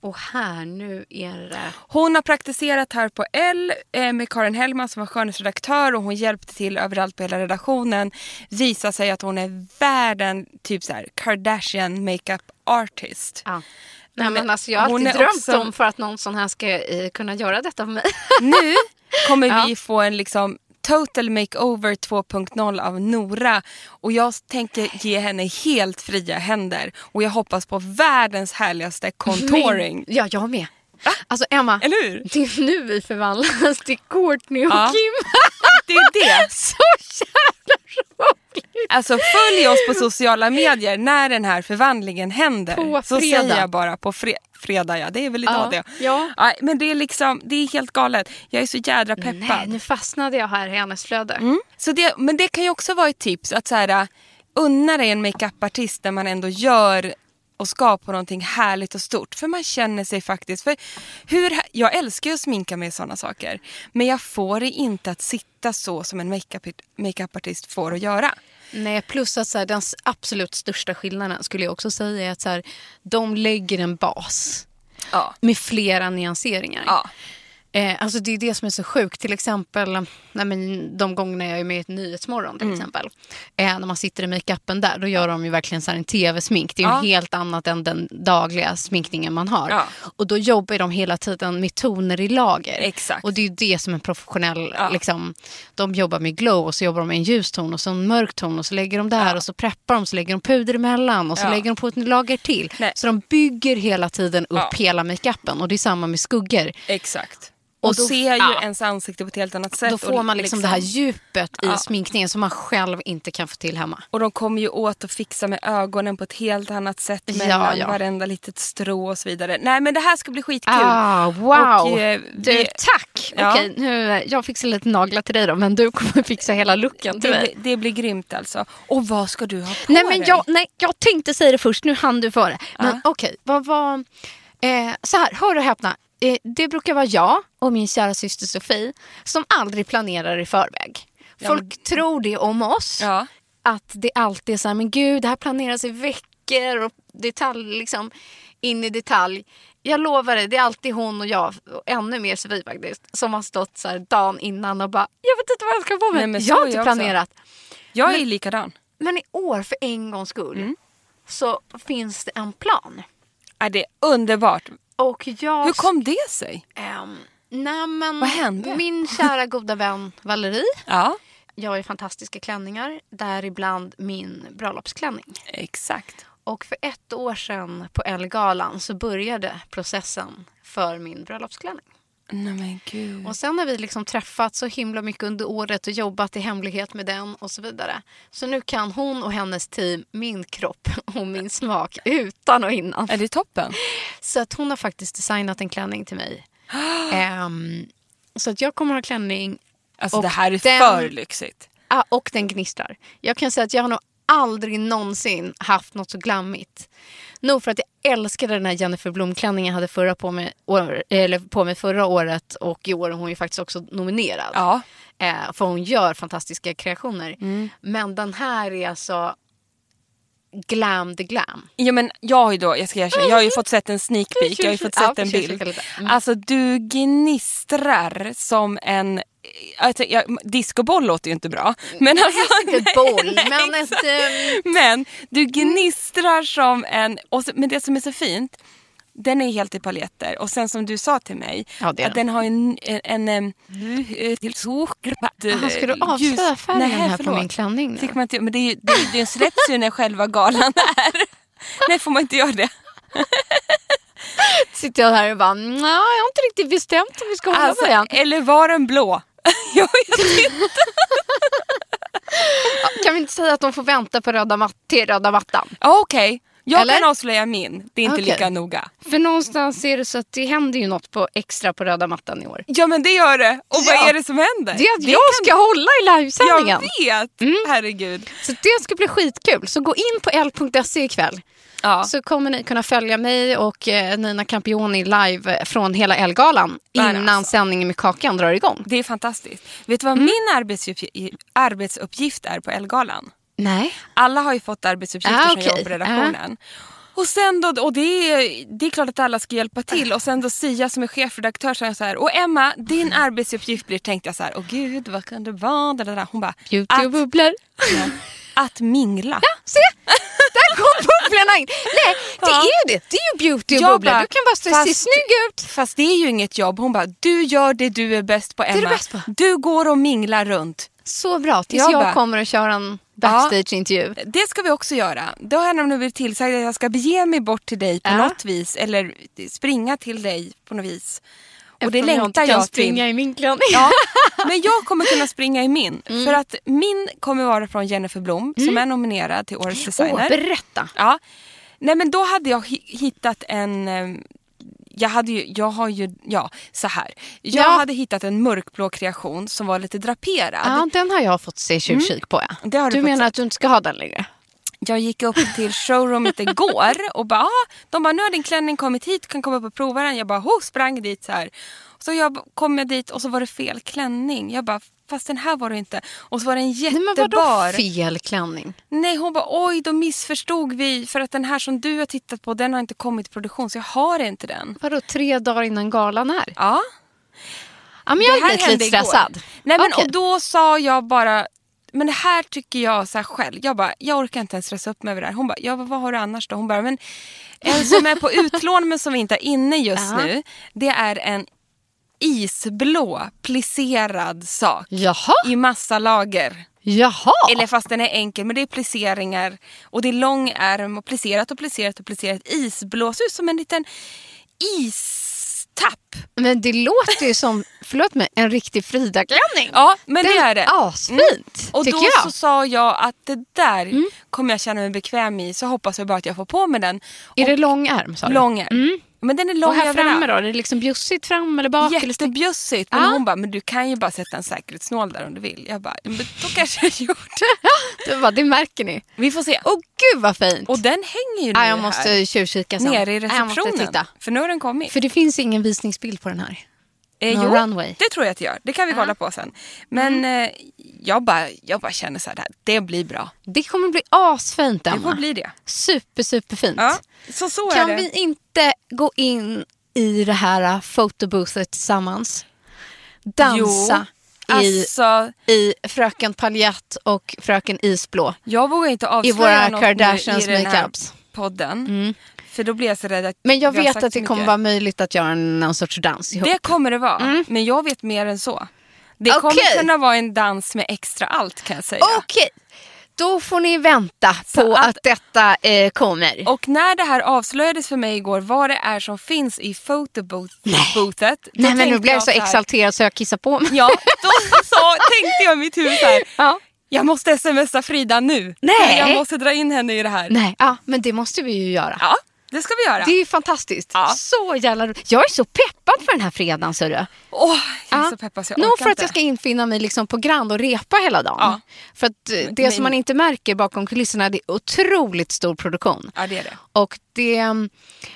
Och här, nu är det... Hon har praktiserat här på L eh, med Karin Hellman som var skönhetsredaktör och hon hjälpte till överallt på hela redaktionen. Visar sig att hon är världen typ så här Kardashian makeup artist. Ja. Nej, men alltså, jag har alltid drömt också- om för att någon sån här ska eh, kunna göra detta för mig. Nu kommer [LAUGHS] Ja. vi få en liksom total makeover 2.0 av Nora och jag tänker ge henne helt fria händer och jag hoppas på världens härligaste contouring. Ja, jag med. Alltså Emma, Eller hur? det är nu vi förvandlas till Courtney och Ja. Kim. [LAUGHS] Det är det. [LAUGHS] Så jävla roligt! Alltså följ oss på sociala medier när den här förvandlingen händer. På Så fredag. säger jag bara på fre- fredag, ja det är väl idag Ja, det. ja. Nej, men det är liksom, det är helt galet. Jag är så jädra peppad. Nej, nu fastnade jag här i hennes flöde. Mm. Så det, men det kan ju också vara ett tips att så här, unna dig en makeupartist där man ändå gör och skapar någonting härligt och stort. För man känner sig faktiskt... För hur, jag älskar ju att sminka mig i sådana saker. Men jag får det inte att sitta så som en makeup- makeupartist får att göra. Nej, plus att så här, den absolut största skillnaden skulle jag också säga är att så här, de lägger en bas Ja. med flera nyanseringar. Ja. Eh, alltså det är det som är så sjukt. Till exempel nej men, de gångerna jag är med i ett Nyhetsmorgon. Till Mm. exempel. Eh, när man sitter i makeupen där, då gör de ju verkligen så en tv-smink. Det är ju Ja. helt annat än den dagliga sminkningen man har. Ja. Och då jobbar de hela tiden med toner i lager. Exakt. Och det är ju det som en professionell, Ja. liksom, de jobbar med glow och så jobbar de med en ljus ton och så en mörk ton och så lägger de där och så preppar de så lägger de puder emellan och så lägger de på ett lager till. Nej. Så de bygger hela tiden upp hela makeupen och det är samma med skuggor. Exakt. Och, Och då- ser ju ja. ens ansikte på ett helt annat sätt. Då får man liksom, det här djupet i Ja. sminkningen som man själv inte kan få till hemma. Och de kommer ju åt att fixa med ögonen på ett helt annat sätt Ja, mellan ja. varenda litet strå och så vidare. Nej men det här ska bli skitkul. Ah, wow! Och, eh, du, vi- tack! Ja. Okej, nu, jag fixar lite naglar till dig då, men du kommer fixa hela looken till det, mig. blir, det blir grymt alltså. Och vad ska du ha på Nej, men dig? jag, nej, jag tänkte säga det först, nu hann du före. Men okej, vad var... Eh, så här, hör och häpna. Eh, det brukar vara jag och min kära syster Sofie som aldrig planerar i förväg. Folk tror det om oss. Ja. Att det alltid är så här, men gud, det här planeras i veckor och detalj, liksom, in i detalj. Jag lovar dig, det är alltid hon och jag, och ännu mer Sofie faktiskt, som har stått så här dagen innan och bara, jag vet inte vad jag ska på mig. Nej, men jag har inte jag också. planerat. Jag är likadan. Men i år, för en gångs skull, Mm. så finns det en plan. Är det är underbart. Och jag... Hur kom det sig? Ehm, nej, men Vad hände? Min kära goda vän Valerie. [LAUGHS] Ja, Jag har ju fantastiska klänningar, däribland min bröllopsklänning. exakt. Och för ett år sedan på Ellegalan så började processen för min bröllopsklänning. Nej. Och sen har vi liksom träffats så himla mycket under året och jobbat i hemlighet med den och så vidare. Så nu kan hon och hennes team min kropp [LAUGHS] och min smak utan och innan. Är det toppen? Så att hon har faktiskt designat en klänning till mig. [GASPS] Ehm, så att jag kommer ha klänning Alltså det här är den- för lyxigt. ah, och den gnistrar. Jag kan säga att jag har nog aldrig någonsin haft något så glammigt. Nog för att jag älskade den här Jennifer Blom-klänningen jag hade förra på, mig, år, eller på mig förra året och i år är hon ju faktiskt också nominerad. Ja. Eh, för hon gör fantastiska kreationer. Mm. Men den här är alltså glam the glam. Ja, men jag har ju då, jag ska erkänna, jag har ju fått sett en sneak peek, jag har ju fått sett en bild. Mm. Alltså du gnistrar som en, alltså, jag, discoboll låter ju inte bra. Men alltså, Inte boll, nej, men ett... exakt. ehm, Men du gnistrar som en, och så, men det som är så fint, den är helt i paljetter och sen som du sa till mig, Ja, att den. har en, till ska du avslöja färgen här på min klänning nu? Fick man inte, men det, är det, det släpps ju när själva galan är. Nej, får man inte göra det? sitter jag här och bara, nej jag har inte riktigt bestämt om vi ska hålla Alltså, på den. eller var den blå? [LAUGHS] jag vet [LAUGHS] inte. Kan vi inte säga att de får vänta på röda mat- till röda mattan? Ja, Okej, jag Eller? kan avslöja min. Det är inte Okej. lika noga. För någonstans är det så att det händer ju något på extra på röda mattan i år. Ja men det gör det. Och Ja. vad är det som händer? Det är att jag ska hålla i livesändningen. Jag vet! Herregud. Så det ska bli skitkul. Så gå in på l.se ikväll. Ja. Så kommer ni kunna följa mig och eh, Nina Campioni live från hela Elgalan innan alltså. sändningen med Kakan drar igång. Det är fantastiskt. Vet du vad min arbetsuppgift, arbetsuppgift är på Elgalan? Nej. Alla har ju fått arbetsuppgifter Ah, som okej. jobbar på redaktionen. Och sen då, och det är, det är klart att alla ska hjälpa till. Och sen då Sia som är chefredaktör säger så här, och Emma din arbetsuppgift blir, tänkte jag så här, åh gud vad kan det vara? Hon bara, Beauty och att, bubblor. [LAUGHS] att mingla. Se! [LAUGHS] Bubblorna in. Nej, det Ja. är ju det. Det är ju beauty och Jag bara, Du kan bara stå se fast- snygg ut. Fast det är ju inget jobb. Hon bara, du gör det du är bäst på Emma. du bäst på. Du går och minglar runt. Så bra. Tills Jag jag, bara- kommer och kör en backstage-intervju. Det ska vi också göra. Då har jag nämligen blivit tillsagd att jag ska bege mig bort till dig på Ja. något vis. Eller springa till dig på något vis. Och det Eftersom jag längtar inte kan jag springa till. i min klänning. Ja, [LAUGHS] men jag kommer kunna springa i min. Mm. För att min kommer vara från Jennifer Blom som är nominerad till Årets designer. Åh, berätta. Ja. Nej men då hade jag hi- hittat en... eh, Jag, hade ju, jag har ju, ja så här. Jag Ja. hade hittat en mörkblå kreation som var lite draperad. Ja, den har jag fått se tjuvkik på. Ja. Du menar se. att du inte ska ha den längre? Jag gick upp till showroomet igår och bara, ah, de bara nu har din klänning kommit hit, du kan komma upp och prova den. Jag bara, ho, sprang dit så här. Så jag kom jag dit och så var det fel klänning. Jag bara, fast den här var det inte. Och så var det en Nej, men jättebar. vadå fel klänning? Nej hon bara oj då missförstod vi för att den här som du har tittat på den har inte kommit i produktion så jag har inte den. Vadå tre dagar innan galan är? Ja. Ja, men det jag här är lite, igår. stressad. Nej men Okej. och då sa jag bara men det här tycker jag så här själv. Jag bara, jag orkar inte ens stressa upp mig över det här. Hon bara, ja vad har du annars då? Hon bara, men en som är på [LAUGHS] utlån men som vi inte är inne just Ja. nu. Det är en isblå plisserad sak. Jaha, I massa lager. jaha. Eller fast den är enkel, men det är plisseringar och det är lång ärm och plisserat och plisserat och plisserat. Isblå, ser ut som en liten istapp. Men det låter ju som, förlåt mig, en riktig Frida-klänning. Ja, men det, Den är det. Mm. Asfint, Och tycker då jag. så sa jag att det där kommer jag känna mig bekväm i så hoppas jag bara att jag får på mig den. Är det lång ärm sa du? Lång ärm. Men den är lång Och här överallt. framme då? Är det liksom bjussigt fram eller bak? Jättebjussigt. Men Ja. hon bara, men du kan ju bara sätta en säkerhetsnål där om du vill. Jag bara, men då kanske jag gjort. Du bara, det märker ni. Vi får se. Åh gud vad fint. Och den hänger ju nu ja, jag här. måste tjuvkika sen. Nere i Ja, receptionen. titta. För nu har den kommit. För det finns ingen visningsbild på den här. Eh, Någon jo, runway. det tror jag att det gör. Det kan vi kolla på sen. Men eh, jag, bara, jag bara känner så här, det blir bra. Det kommer bli asfint Det Emma. får bli det. Super, superfint. Ja, så så Kan det. vi inte gå in i det här uh, fotoboothet tillsammans? Dansa Jo, i, alltså, i Fröken Paljett och Fröken Isblå. jag vågar inte avslöja våra något nu Kardashians i den här podden. För då blir jag så rädd att Men jag vet att det kommer mycket. vara möjligt att göra någon sorts dans ihop. Det kommer det vara. Men jag vet mer än så. Det kommer kunna vara en dans med extra allt kan jag säga. Okej, då får ni vänta Så på att- att, detta eh, kommer. Och när det här avslöjades för mig igår vad det är som finns i fotoboothet. då Nej men nu blev jag så här- exalterad så jag kissar på mig. Ja, då så tänkte jag i mitt huvud så här. Ja. Jag måste smsa Frida nu. Nej. Jag måste dra in henne i det här. Nej, ja, men det måste vi ju göra. Ja, det ska vi göra. Det är fantastiskt. Ja. Så jävla Jag är så peppad för den här fredagen. Du. Åh, jag är Ja. så peppad så jag Nog för att inte. jag ska infinna mig liksom på Grand och repa hela dagen. Ja. För att eh, det men- som man inte märker bakom kulisserna det är otroligt stor produktion. Ja, det är det. Och det, mm,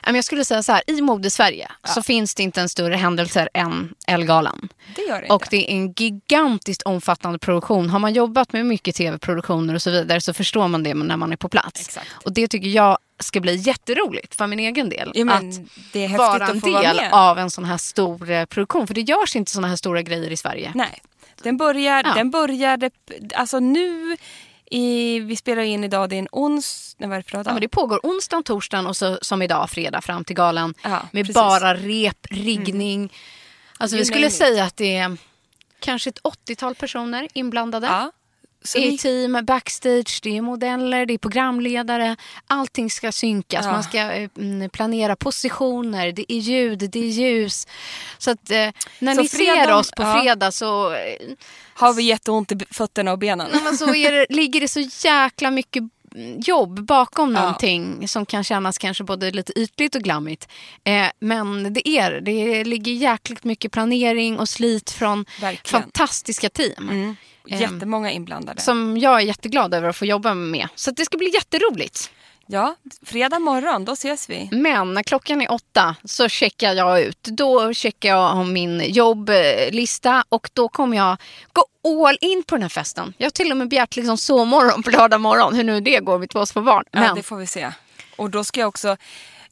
ja, jag skulle säga så här, i mode-Sverige så finns det inte en större händelse än Elgalan. Det gör det Och inte. det är en gigantiskt omfattande produktion. Har man jobbat med mycket tv-produktioner och så vidare så förstår man det när man är på plats. Exakt. Och det tycker jag ska bli jätteroligt för min egen del. Ja, att vara en vara del med. av en sån här stor eh, produktion. För det görs inte såna här stora grejer i Sverige. Nej, den, börjar, Ja. den började, alltså nu, i, vi spelar in idag, det är en ons, nej, vad är det för dag? Ja, men det pågår onsdagen, torsdagen och så, som idag fredag fram till galan. Ja, med precis. bara rep, riggning. Alltså You vi skulle säga att det är kanske ett 80-tal personer inblandade. Ja. Så I vi, team, backstage, det är modeller, det är programledare. Allting ska synkas. Ja. Man ska eh, mm, planera positioner, det är ljud, det är ljus. Så att eh, när Så ni ser fredag- oss på ja. fredag så, eh, har vi jätteont i fötterna och benen. men så är det, [LAUGHS] ligger det så jäkla mycket mm, jobb bakom Ja. någonting som kan kännas kanske både lite ytligt och glammigt. Eh, men det är det. ligger jäkligt mycket planering och slit från Verkligen. fantastiska team. Mm. Jättemånga inblandade. Som jag är jätteglad över att få jobba med. Så det ska bli jätteroligt. Ja, fredag morgon, då ses vi. Men när klockan är åtta så checkar jag ut. Då checkar jag om min jobblista och då kommer jag gå all in på den här festen. Jag har till och med begärt liksom sovmorgon på lördag morgon. Hur nu det går med två små barn. Ja, Men det får vi se. Och då ska jag också...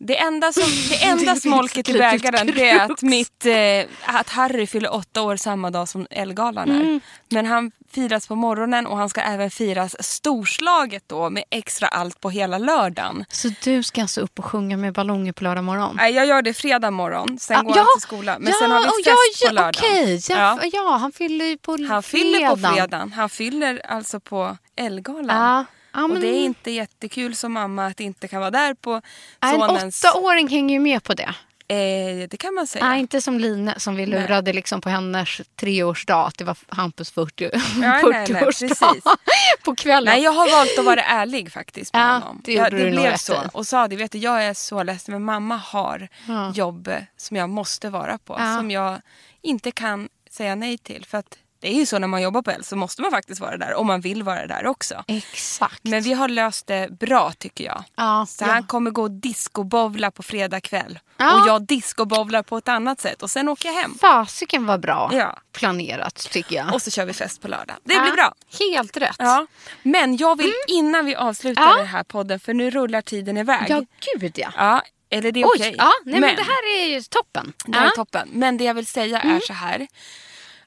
Det enda, som, det [LAUGHS] enda smolket i bägaren det är att, mitt, eh, att Harry fyller åtta år samma dag som Ellegalan är. Mm. Men han firas på morgonen och han ska även firas storslaget då med extra allt på hela lördagen. Så du ska alltså upp och sjunga med ballonger på lördag morgon? Nej, jag gör det fredag morgon, sen Ah, går ja, han till skolan. Men sen har vi ja, fest ja, på ja, lördagen. Okej, ja, Ja. ja, han fyller ju på Han fyller på fredagen. Han fyller alltså på Ellegalan. Ja. Ja, Och men- det är inte jättekul som mamma att inte kan vara där på Nej, En sonens... åttaåring hänger ju med på det. Eh, det kan man säga. Nej, inte som Line som vi lurade liksom på hennes treårsdag. Att det var Hampus 40, nej, 40-årsdag precis. [LAUGHS] på kvällen. Nej, jag har valt att vara ärlig faktiskt med Ja, honom. det jag, du nog blev så. Och sa det, vet du, jag är så ledsen men mamma har Ja. jobb som jag måste vara på. Ja. Som jag inte kan säga nej till. För att det är ju så när man jobbar på L så måste man faktiskt vara där. Om man vill vara där också. Exakt. Men vi har löst det bra tycker jag. Ja, Så ja. han kommer gå och discobowla på fredag kväll. Ja. Och jag discobowlar på ett annat sätt. Och sen åker jag hem. Fasiken var bra Ja. planerat tycker jag. Och så kör vi fest på lördag. Det blir bra. Helt rätt. Ja. Men jag vill innan vi avslutar Ja. den här podden, för nu rullar tiden iväg. Ja, gud ja. Ja, eller det är okej. ja, nej, men, det här är ju toppen. det här är toppen. Men det jag vill säga Mm. är så här.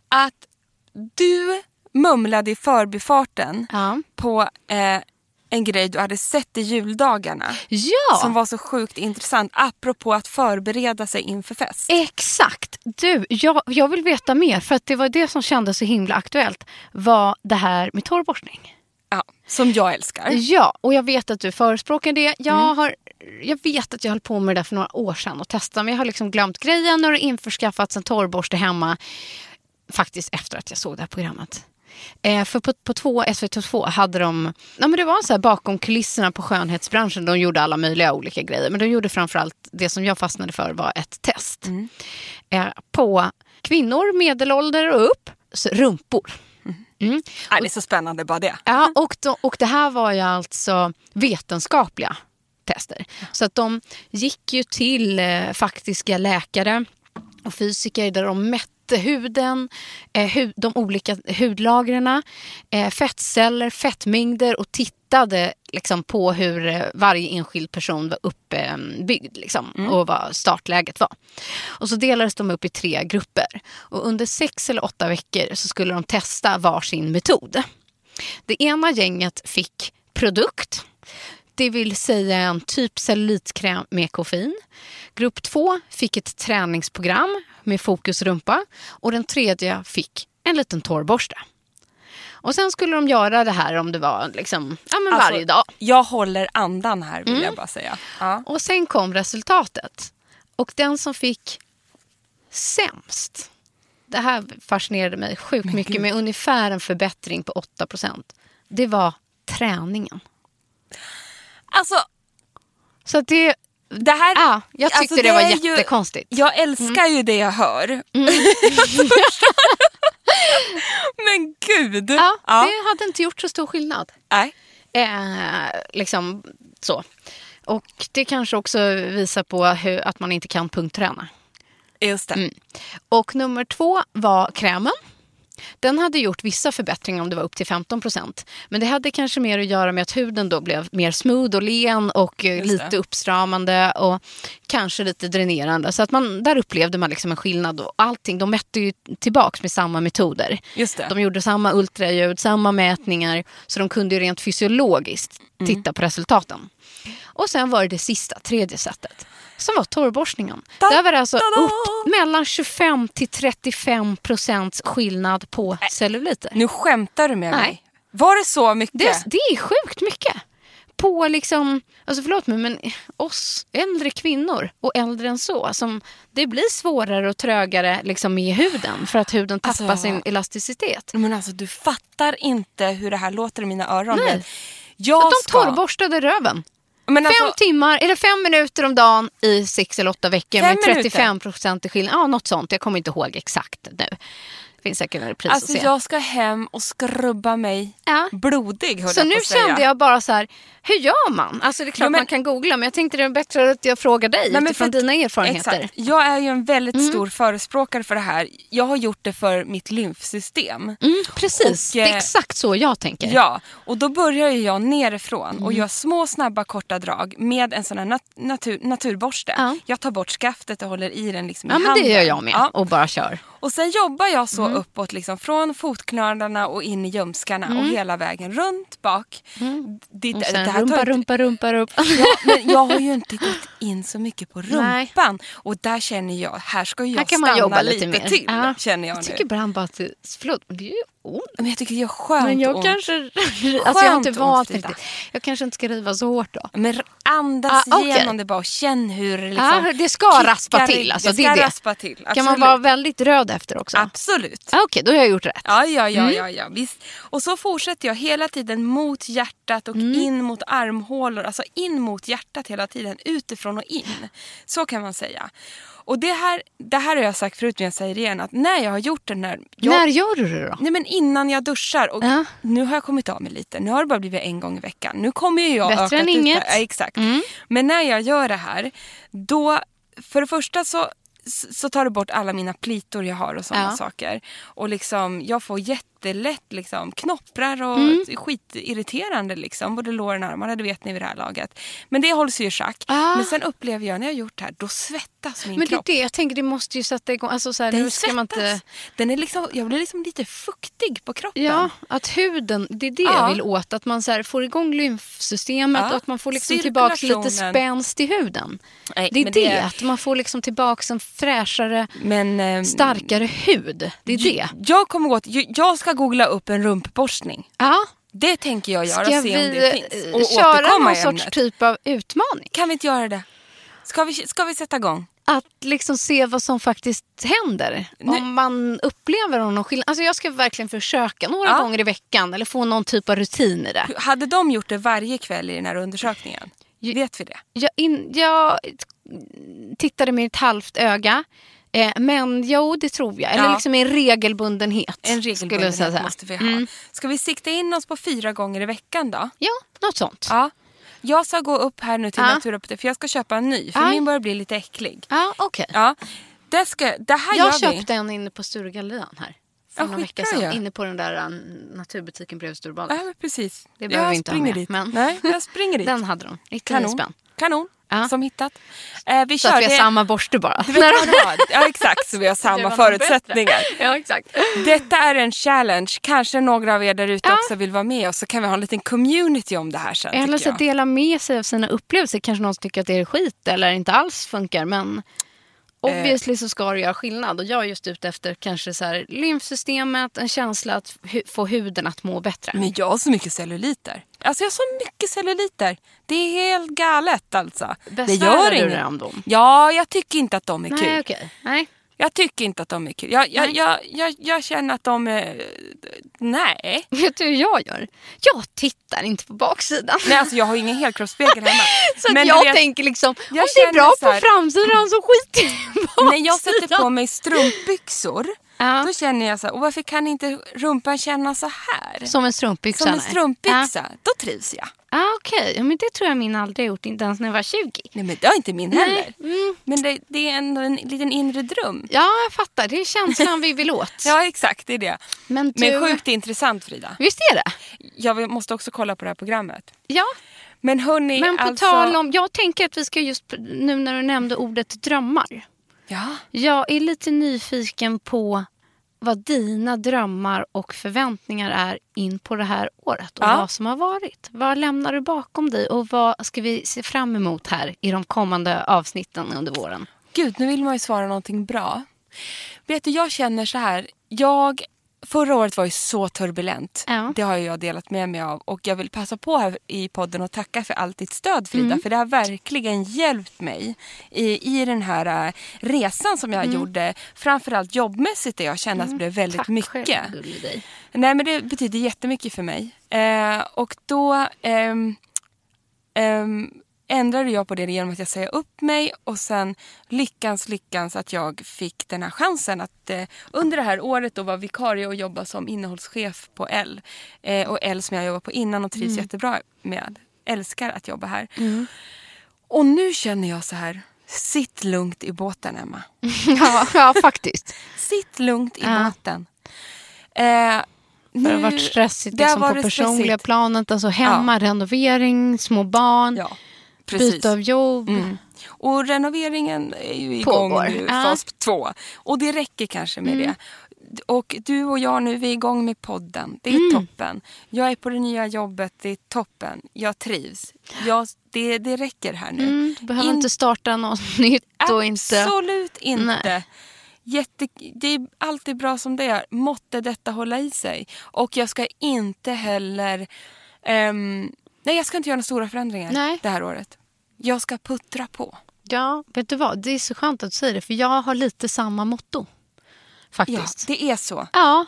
Att du mumlade i förbifarten Ja. på eh, en grej du hade sett i juldagarna. Ja, Som var så sjukt intressant apropå att förbereda sig inför fest. exakt. Du, jag, jag vill veta mer för att det var det som kändes så himla aktuellt. Var det här med torrborstning. Ja, som jag älskar. Ja, och jag vet att du förespråkar det. Jag, Mm. har, jag vet att jag höll på med det där för några år sedan och testade. Men jag har liksom glömt grejen och införskaffats en torrborste hemma. Faktiskt efter att jag såg det här programmet. Eh, för på, på två, SVT2 hade de, ja, men det var så här bakom kulisserna på skönhetsbranschen. De gjorde alla möjliga olika grejer. Men de gjorde framförallt, det som jag fastnade för var ett test. Eh, på kvinnor, medelålder och upp, rumpor. Mm. Ja, det är så spännande bara det. Ja, och, då, och det här var ju alltså vetenskapliga tester. Så att de gick ju till eh, faktiska läkare och fysiker där de mätte huden, eh, hud, de olika hudlagren, eh, fettceller, fettmängder och tittade liksom, på hur eh, varje enskild person var uppbyggd liksom, och vad startläget var. Och så delades de upp i tre grupper. Och under sex eller åtta veckor så skulle de testa varsin metod. Det ena gänget fick produkt, det vill säga en typ cellulitkräm med koffein. Grupp två fick ett träningsprogram med fokus rumpa och den tredje fick en liten torrborste. Och sen skulle de göra det här om det var liksom, ja, men Alltså, varje dag. Jag håller andan här Mm. vill jag bara säga. Ja. Och sen kom resultatet. Och den som fick sämst, det här fascinerade mig sjukt mycket med ungefär en förbättring på 8% det var träningen. Alltså, Så det, det här... ja, jag tyckte alltså, det, var är ju- jättekonstigt. Jag älskar ju det jag hör. Mm. [LAUGHS] Men gud! Ja, Ja. det hade inte gjort så stor skillnad. Nej. Eh, liksom så. Och det kanske också visar på hur, att man inte kan punktträna. Just det. Mm. Och nummer två var krämen. Den hade gjort vissa förbättringar om det var upp till 15% Men det hade kanske mer att göra med att huden då blev mer smooth och len och eh, Just lite det. uppstramande och kanske lite dränerande. Så att man, där upplevde man liksom en skillnad. Och allting, de mätte ju tillbaks med samma metoder. Just det. De gjorde samma ultraljud, samma mätningar. Så de kunde ju rent fysiologiskt Mm. titta på resultaten. Och sen var det det sista, tredje sättet. Som var torrborstningen. Da, Där var det alltså upp mellan 25 till 35 procents skillnad på celluliter. Nu skämtar du med Nej. mig. Var det så mycket? Det, det är sjukt mycket. På liksom, alltså förlåt mig, men oss äldre kvinnor och äldre än så. Som, det blir svårare och trögare liksom med huden för att huden tappar Alltså- sin elasticitet. Men alltså du fattar inte hur det här låter i mina öron. Nej. Jag Att de ska... torrborstade röven. Men alltså, Fem timmar, eller fem minuter om dagen i sex eller åtta veckor med minuter? 35 procent i skillnad. Ja, något sånt. Jag kommer inte ihåg exakt nu. Finns säkert en repris Alltså att se. jag ska hem och skrubba mig Ja. blodig höll Så jag nu på kände jag bara så här, hur gör man? Alltså det är klart Ja, men- man kan googla men jag tänkte det är bättre att jag frågar dig Nej, men utifrån för dina erfarenheter. Mm. Exakt. Jag är ju en väldigt stor förespråkare för det här. Jag har gjort det för mitt lymfsystem. Mm, precis, Och, det är eh, exakt så jag tänker. Ja, och då börjar jag nerifrån Mm. och gör små snabba korta drag med en sån här nat- natur- naturborste. Ja. Jag tar bort skaftet och håller i den liksom Ja i men handen. det gör jag med Ja. och bara kör. Och sen jobbar jag så Mm. uppåt liksom, från fotknölarna och in i ljumskarna och hela vägen runt bak. Det, Mm. Och det sen här tar rumpa, inte- rumpa, rumpa, rumpa. Ja, men [LAUGHS] jag har ju inte gått in så mycket på Nej. rumpan. Och där känner jag, här ska jag Här kan man stanna jobba lite, lite mer. till. Ja. Känner jag, Jag tycker ibland bara att det, förlåt, det är ju ont. Men jag tycker det gör skönt Men jag ont. kanske, [LAUGHS] alltså jag har inte ont, valt Frida. riktigt. Jag kanske inte ska riva så hårt då. Men andas Ah, okej. igenom det bara och känn hur det liksom Ja, det ska kickar raspa till, alltså, det det ska det. raspa till. Kan man absolut. vara väldigt röd efter också? Absolut. Ah, Okej, då har jag gjort rätt. Ja, ja, ja, Mm. ja, ja, visst. Och så fortsätter jag hela tiden mot hjärtat och Mm. in mot armhålor. Alltså in mot hjärtat hela tiden, utifrån och in. Så kan man säga. Och det här, det här har jag sagt förut men jag säger det igen. Att när jag har gjort den här... Jag, När gör du det då? Nej men innan jag duschar. Och Ja. Nu har jag kommit av mig lite. Nu har det bara blivit en gång i veckan. Nu kommer ju jag Bättre ökat än inget. Ja, exakt. Mm. Men när jag gör det här, då... För det första så, så tar det bort alla mina plitor jag har och sådana Ja. saker. Och liksom, jag får jättelätt liksom, knopprar och Mm. skitirriterande. Liksom, både låren och armarna, det vet ni vid det här laget. Men det hålls ju i schack. Ah. Men sen upplever jag när jag gjort det här, då svettas min Men det är kropp. det, jag tänker det måste ju sätta igång. Alltså så här, Den svettas. inte... Den är liksom, jag blir liksom lite fuktig på kroppen. Ja, att huden, det är det Ja. jag vill åt. Att man så här får igång lymfsystemet Ja. och att man får liksom tillbaka lite spänst i huden. Nej, det är det, det- att man får liksom tillbaka en fräschare, Men, ehm, starkare hud. Det är det. Jag kommer gå jag ska googla upp en rumpborstning. Ja. Det tänker jag göra Ska och se om det finns. Och köra återkomma någon sorts typ av utmaning? Kan vi inte göra det? Ska vi, ska vi sätta igång? Att liksom se vad som faktiskt händer. Nu- Om man upplever någon skillnad. Alltså jag ska verkligen försöka några Ja. gånger i veckan eller få någon typ av rutin i det. Hade de gjort det varje kväll i den här undersökningen? Vet vi det? Jag, in, jag tittade med ett halvt öga. Eh, men jo, det tror jag. Eller Ja. liksom en regelbundenhet. En skulle jag säga. regelbundenhet måste vi ha. Mm. Ska vi sikta in oss på fyra gånger i veckan då? Ja, något sånt. Ja. Jag ska gå upp här nu till Ja. Naturapotek för jag ska köpa en ny. För Ja. min börjar bli lite äcklig. Ja, okej. Ja. Det, ska, det här Jag gör vi. köpte en inne på Sturegallerian här. För Ja, skitbra sedan. ju. Inne på den där um, naturbutiken bredvid Sturebadet. Ja, precis. Det behöver jag vi inte ha med, dit. men- Nej, jag [LAUGHS] springer dit. Den hade de. 99 Kanon. spänn. Kanon. Ja. Som hittat. Eh, vi Så kör att vi har det- samma borste bara. Du vet vad det var? Ja exakt, så vi har samma förutsättningar. [LAUGHS] ja, exakt. Detta är en challenge. Kanske några av er där ute Ja. också vill vara med och så kan vi ha en liten community om det här sen. Eller så dela med sig av sina upplevelser. Kanske någon tycker att det är skit eller inte alls funkar. Men obviously så ska det göra skillnad. Och jag är just ute efter kanske så här, lymfsystemet, en känsla att hu- få huden att må bättre. Men jag har så mycket celluliter. Alltså jag har så mycket celluliter. Det är helt galet alltså. det Besvärar gör du dig om dem? Ja, jag tycker inte att de är kul. Nej, okej. Nej. Jag tycker inte att de är kul. Jag, jag, jag, jag, jag känner att de är... Nej. [LAUGHS] Vet du hur jag gör? Jag tittar inte på baksidan. Nej, alltså jag har ingen helkroppsspegel hemma. [LAUGHS] Så att Men jag vet- tänker liksom, jag om det är bra här- på framsidan så skit i baksidan. [LAUGHS] När jag sätter på mig strumpbyxor Ja. då känner jag så här, och varför kan inte rumpan känna så här? Som en strumpbyxa? Som en strumpbyxa. Då trivs jag. Ah, okej. Ja, men det tror jag min aldrig har gjort, inte ens när jag var 20. Nej men det har inte min Nej, heller. mm. Men det, det är ändå en liten inre dröm. Ja, jag fattar. Det är känslan vi vill åt. [LAUGHS] Ja exakt, det är det. Men, du... Men sjukt intressant Frida. Visst är det? Jag måste också kolla på det här programmet. Ja. Men hörni, Men på alltså... tal om... Jag tänker att vi ska just, nu när du nämnde ordet drömmar. Ja. Jag är lite nyfiken på vad dina drömmar och förväntningar är in på det här året och Ja. vad som har varit. Vad lämnar du bakom dig och vad ska vi se fram emot här i de kommande avsnitten under våren? Gud, nu vill man ju svara någonting bra. Vet du, jag känner så här. Jag, förra året var ju så turbulent. Ja. Det har jag delat med mig av. Och jag vill passa på här i podden och tacka för allt ditt stöd Frida. Mm. För det har verkligen hjälpt mig i, i den här äh, resan som jag gjorde. Framförallt jobbmässigt där jag kände att det blev väldigt Mm. Tack mycket. själv. Nej men det betyder jättemycket för mig. Eh, och då... ehm, ehm, ändrade jag på det genom att jag säger upp mig och sen lyckans lyckans att jag fick den här chansen att eh, under det här året då vara vikarie och jobba som innehållschef på L. Eh, och L som jag jobbat på innan och trivs Mm. jättebra med. Älskar att jobba här. Och nu känner jag så här, sitt lugnt i båten Emma. [LAUGHS] ja, ja, faktiskt. Sitt lugnt i Ja. båten. Eh, Det har nu- varit stressigt liksom, på personliga stressigt. planet. Alltså hemma, renovering, små barn, Ja, precis. byte av jobb. Mm. Och renoveringen är ju igång Pågår. nu, Ja. fas två. Och det räcker kanske med det. Och du och jag nu, vi är igång med podden. Det är toppen. Jag är på det nya jobbet, det är toppen. Jag trivs. Jag, det, det räcker här nu. Mm, du behöver In- inte starta något [LAUGHS] nytt och inte... Absolut inte. Nej. Jätte, det är alltid bra som det är. Måtte detta hålla i sig. Och jag ska inte heller... ehm, nej, jag ska inte göra några stora förändringar Nej. det här året. Jag ska puttra på. Ja, vet du vad? Det är så skönt att du säger det, för jag har lite samma motto. Ja, Faktiskt. det är så. Ja,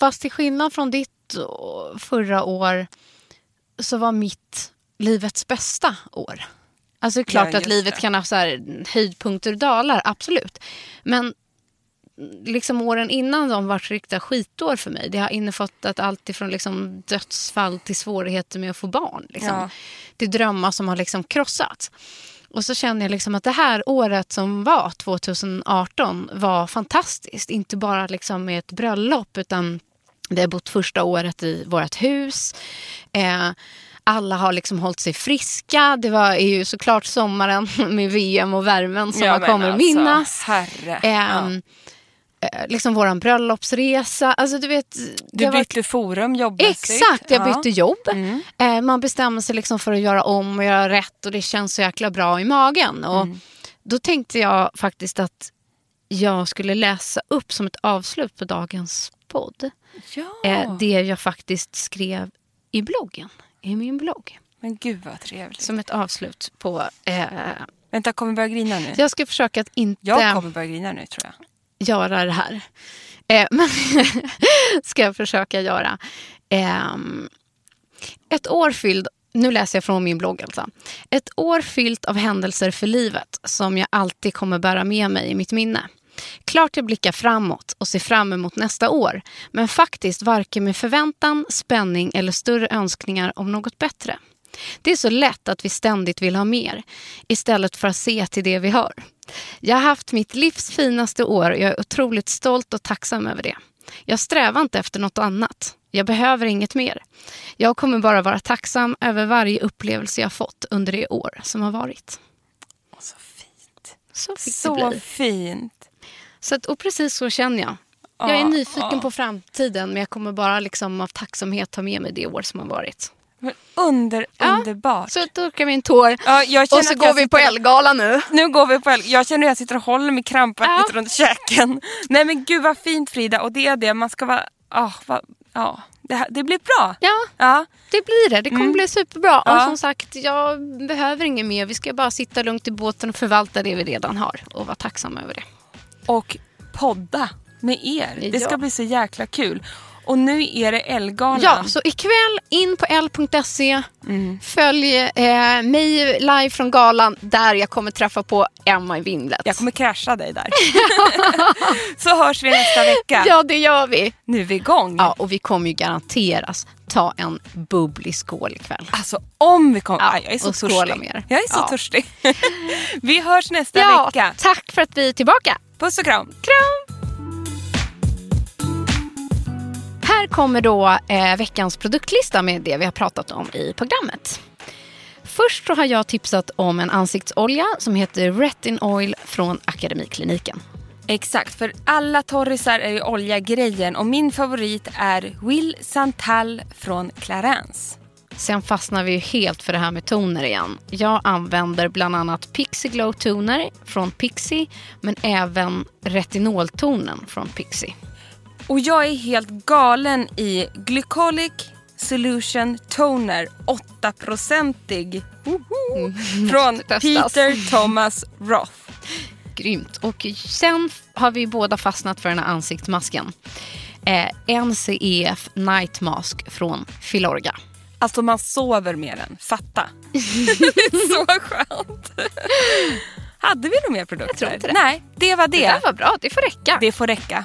fast till skillnad från ditt och förra år så var mitt livets bästa år. Alltså klart Ja, att livet det. kan ha så höjdpunkter och dalar, absolut. Men liksom åren innan de var riktiga skitår för mig. Det har innefattat allt ifrån liksom dödsfall till svårigheter med att få barn. Liksom. Ja. Till drömmar som har liksom krossats. Och så känner jag liksom att det här året som var 2018 var fantastiskt. Inte bara liksom med ett bröllop utan vi har bott första året i vårt hus. Eh, alla har liksom hållit sig friska. Det var är ju såklart sommaren [LAUGHS] med VM och värmen som Ja, man kommer alltså, minnas. Herre. Eh, Liksom våran bröllopsresa. Alltså, du vet, Du bytte forum jobbmässigt. Exakt, jag Ja. bytte jobb. Mm. Eh, man bestämmer sig liksom för att göra om och göra rätt och det känns så jäkla bra i magen. Och Mm. Då tänkte jag faktiskt att jag skulle läsa upp som ett avslut på dagens podd. Ja. Eh, det jag faktiskt skrev i bloggen, i min blogg. Men gud vad trevligt. Som ett avslut på... Eh, Vänta, kommer jag börja grina nu? jag ska försöka att inte Jag kommer börja grina nu tror jag göra det här. Eh, [LAUGHS] men ska jag försöka göra. Eh, ett år fylld, nu läser jag från min blogg alltså. Ett år fyllt av händelser för livet som jag alltid kommer bära med mig i mitt minne. Klart jag blickar framåt och ser fram emot nästa år. Men faktiskt varken med förväntan, spänning eller större önskningar om något bättre. Det är så lätt att vi ständigt vill ha mer istället för att se till det vi har. Jag har haft mitt livs finaste år och jag är otroligt stolt och tacksam över det. Jag strävar inte efter något annat. Jag behöver inget mer. Jag kommer bara vara tacksam över varje upplevelse jag fått under det år som har varit. Så fint. Så Så fint. Så att, och precis så känner jag. Jag är nyfiken på framtiden men jag kommer bara liksom av tacksamhet ta med mig det år som har varit. Men under, Ja, underbart. Så torkar vi en tår Ja, och så går vi på sitter- Elgala nu. Nu går vi på el- Jag känner hur jag sitter och håller mig krampaktigt Ja. runt käken. Nej men gud vad fint Frida. Och det är det. Man ska vara... ah, vad, ja. det, här, det blir bra. Ja, Ja. det blir det. Det kommer bli superbra. Mm. Ja. Och som sagt, jag behöver inget mer. Vi ska bara sitta lugnt i båten och förvalta det vi redan har och vara tacksamma över det. Och podda med er. Det ska Ja. bli så jäkla kul. Och nu är det Elgalan. Ja, så ikväll in på l.se. Mm. Följ eh, mig live från galan där jag kommer träffa på Emma i Vindlet. Jag kommer krascha dig där. [LAUGHS] [LAUGHS] så hörs vi nästa vecka. Ja, det gör vi. Nu är vi igång. Ja, och vi kommer ju garanteras ta en bubblig skål ikväll. Alltså om vi kommer... Ja, jag är så törstig. med er. Jag är så Ja. törstig. [LAUGHS] vi hörs nästa Ja, vecka. tack för att vi är tillbaka. Puss och kram. Kram! Här kommer då eh, veckans produktlista med det vi har pratat om i programmet. Först så har jag tipsat om en ansiktsolja som heter Retin Oil från Akademikliniken. Exakt, för alla torrisar är ju olja-grejen och min favorit är Will Santal från Clarence. Sen fastnar vi ju helt för det här med toner igen. Jag använder bland annat Pixie Glow Toner från Pixie men även retinoltonen från Pixie. Och jag är helt galen i Glycolic Solution Toner 8-procentig från [LAUGHS] Mm. Peter Thomas Roth. Grymt. Och sen har vi båda fastnat för den här ansiktsmasken. Eh, NCEF Night Mask från Filorga. Alltså man sover med den. Fatta. [LAUGHS] så skönt. Hade vi några mer produkter? Jag tror inte det. Nej, det var det. Det där var bra, det får räcka. Det får räcka.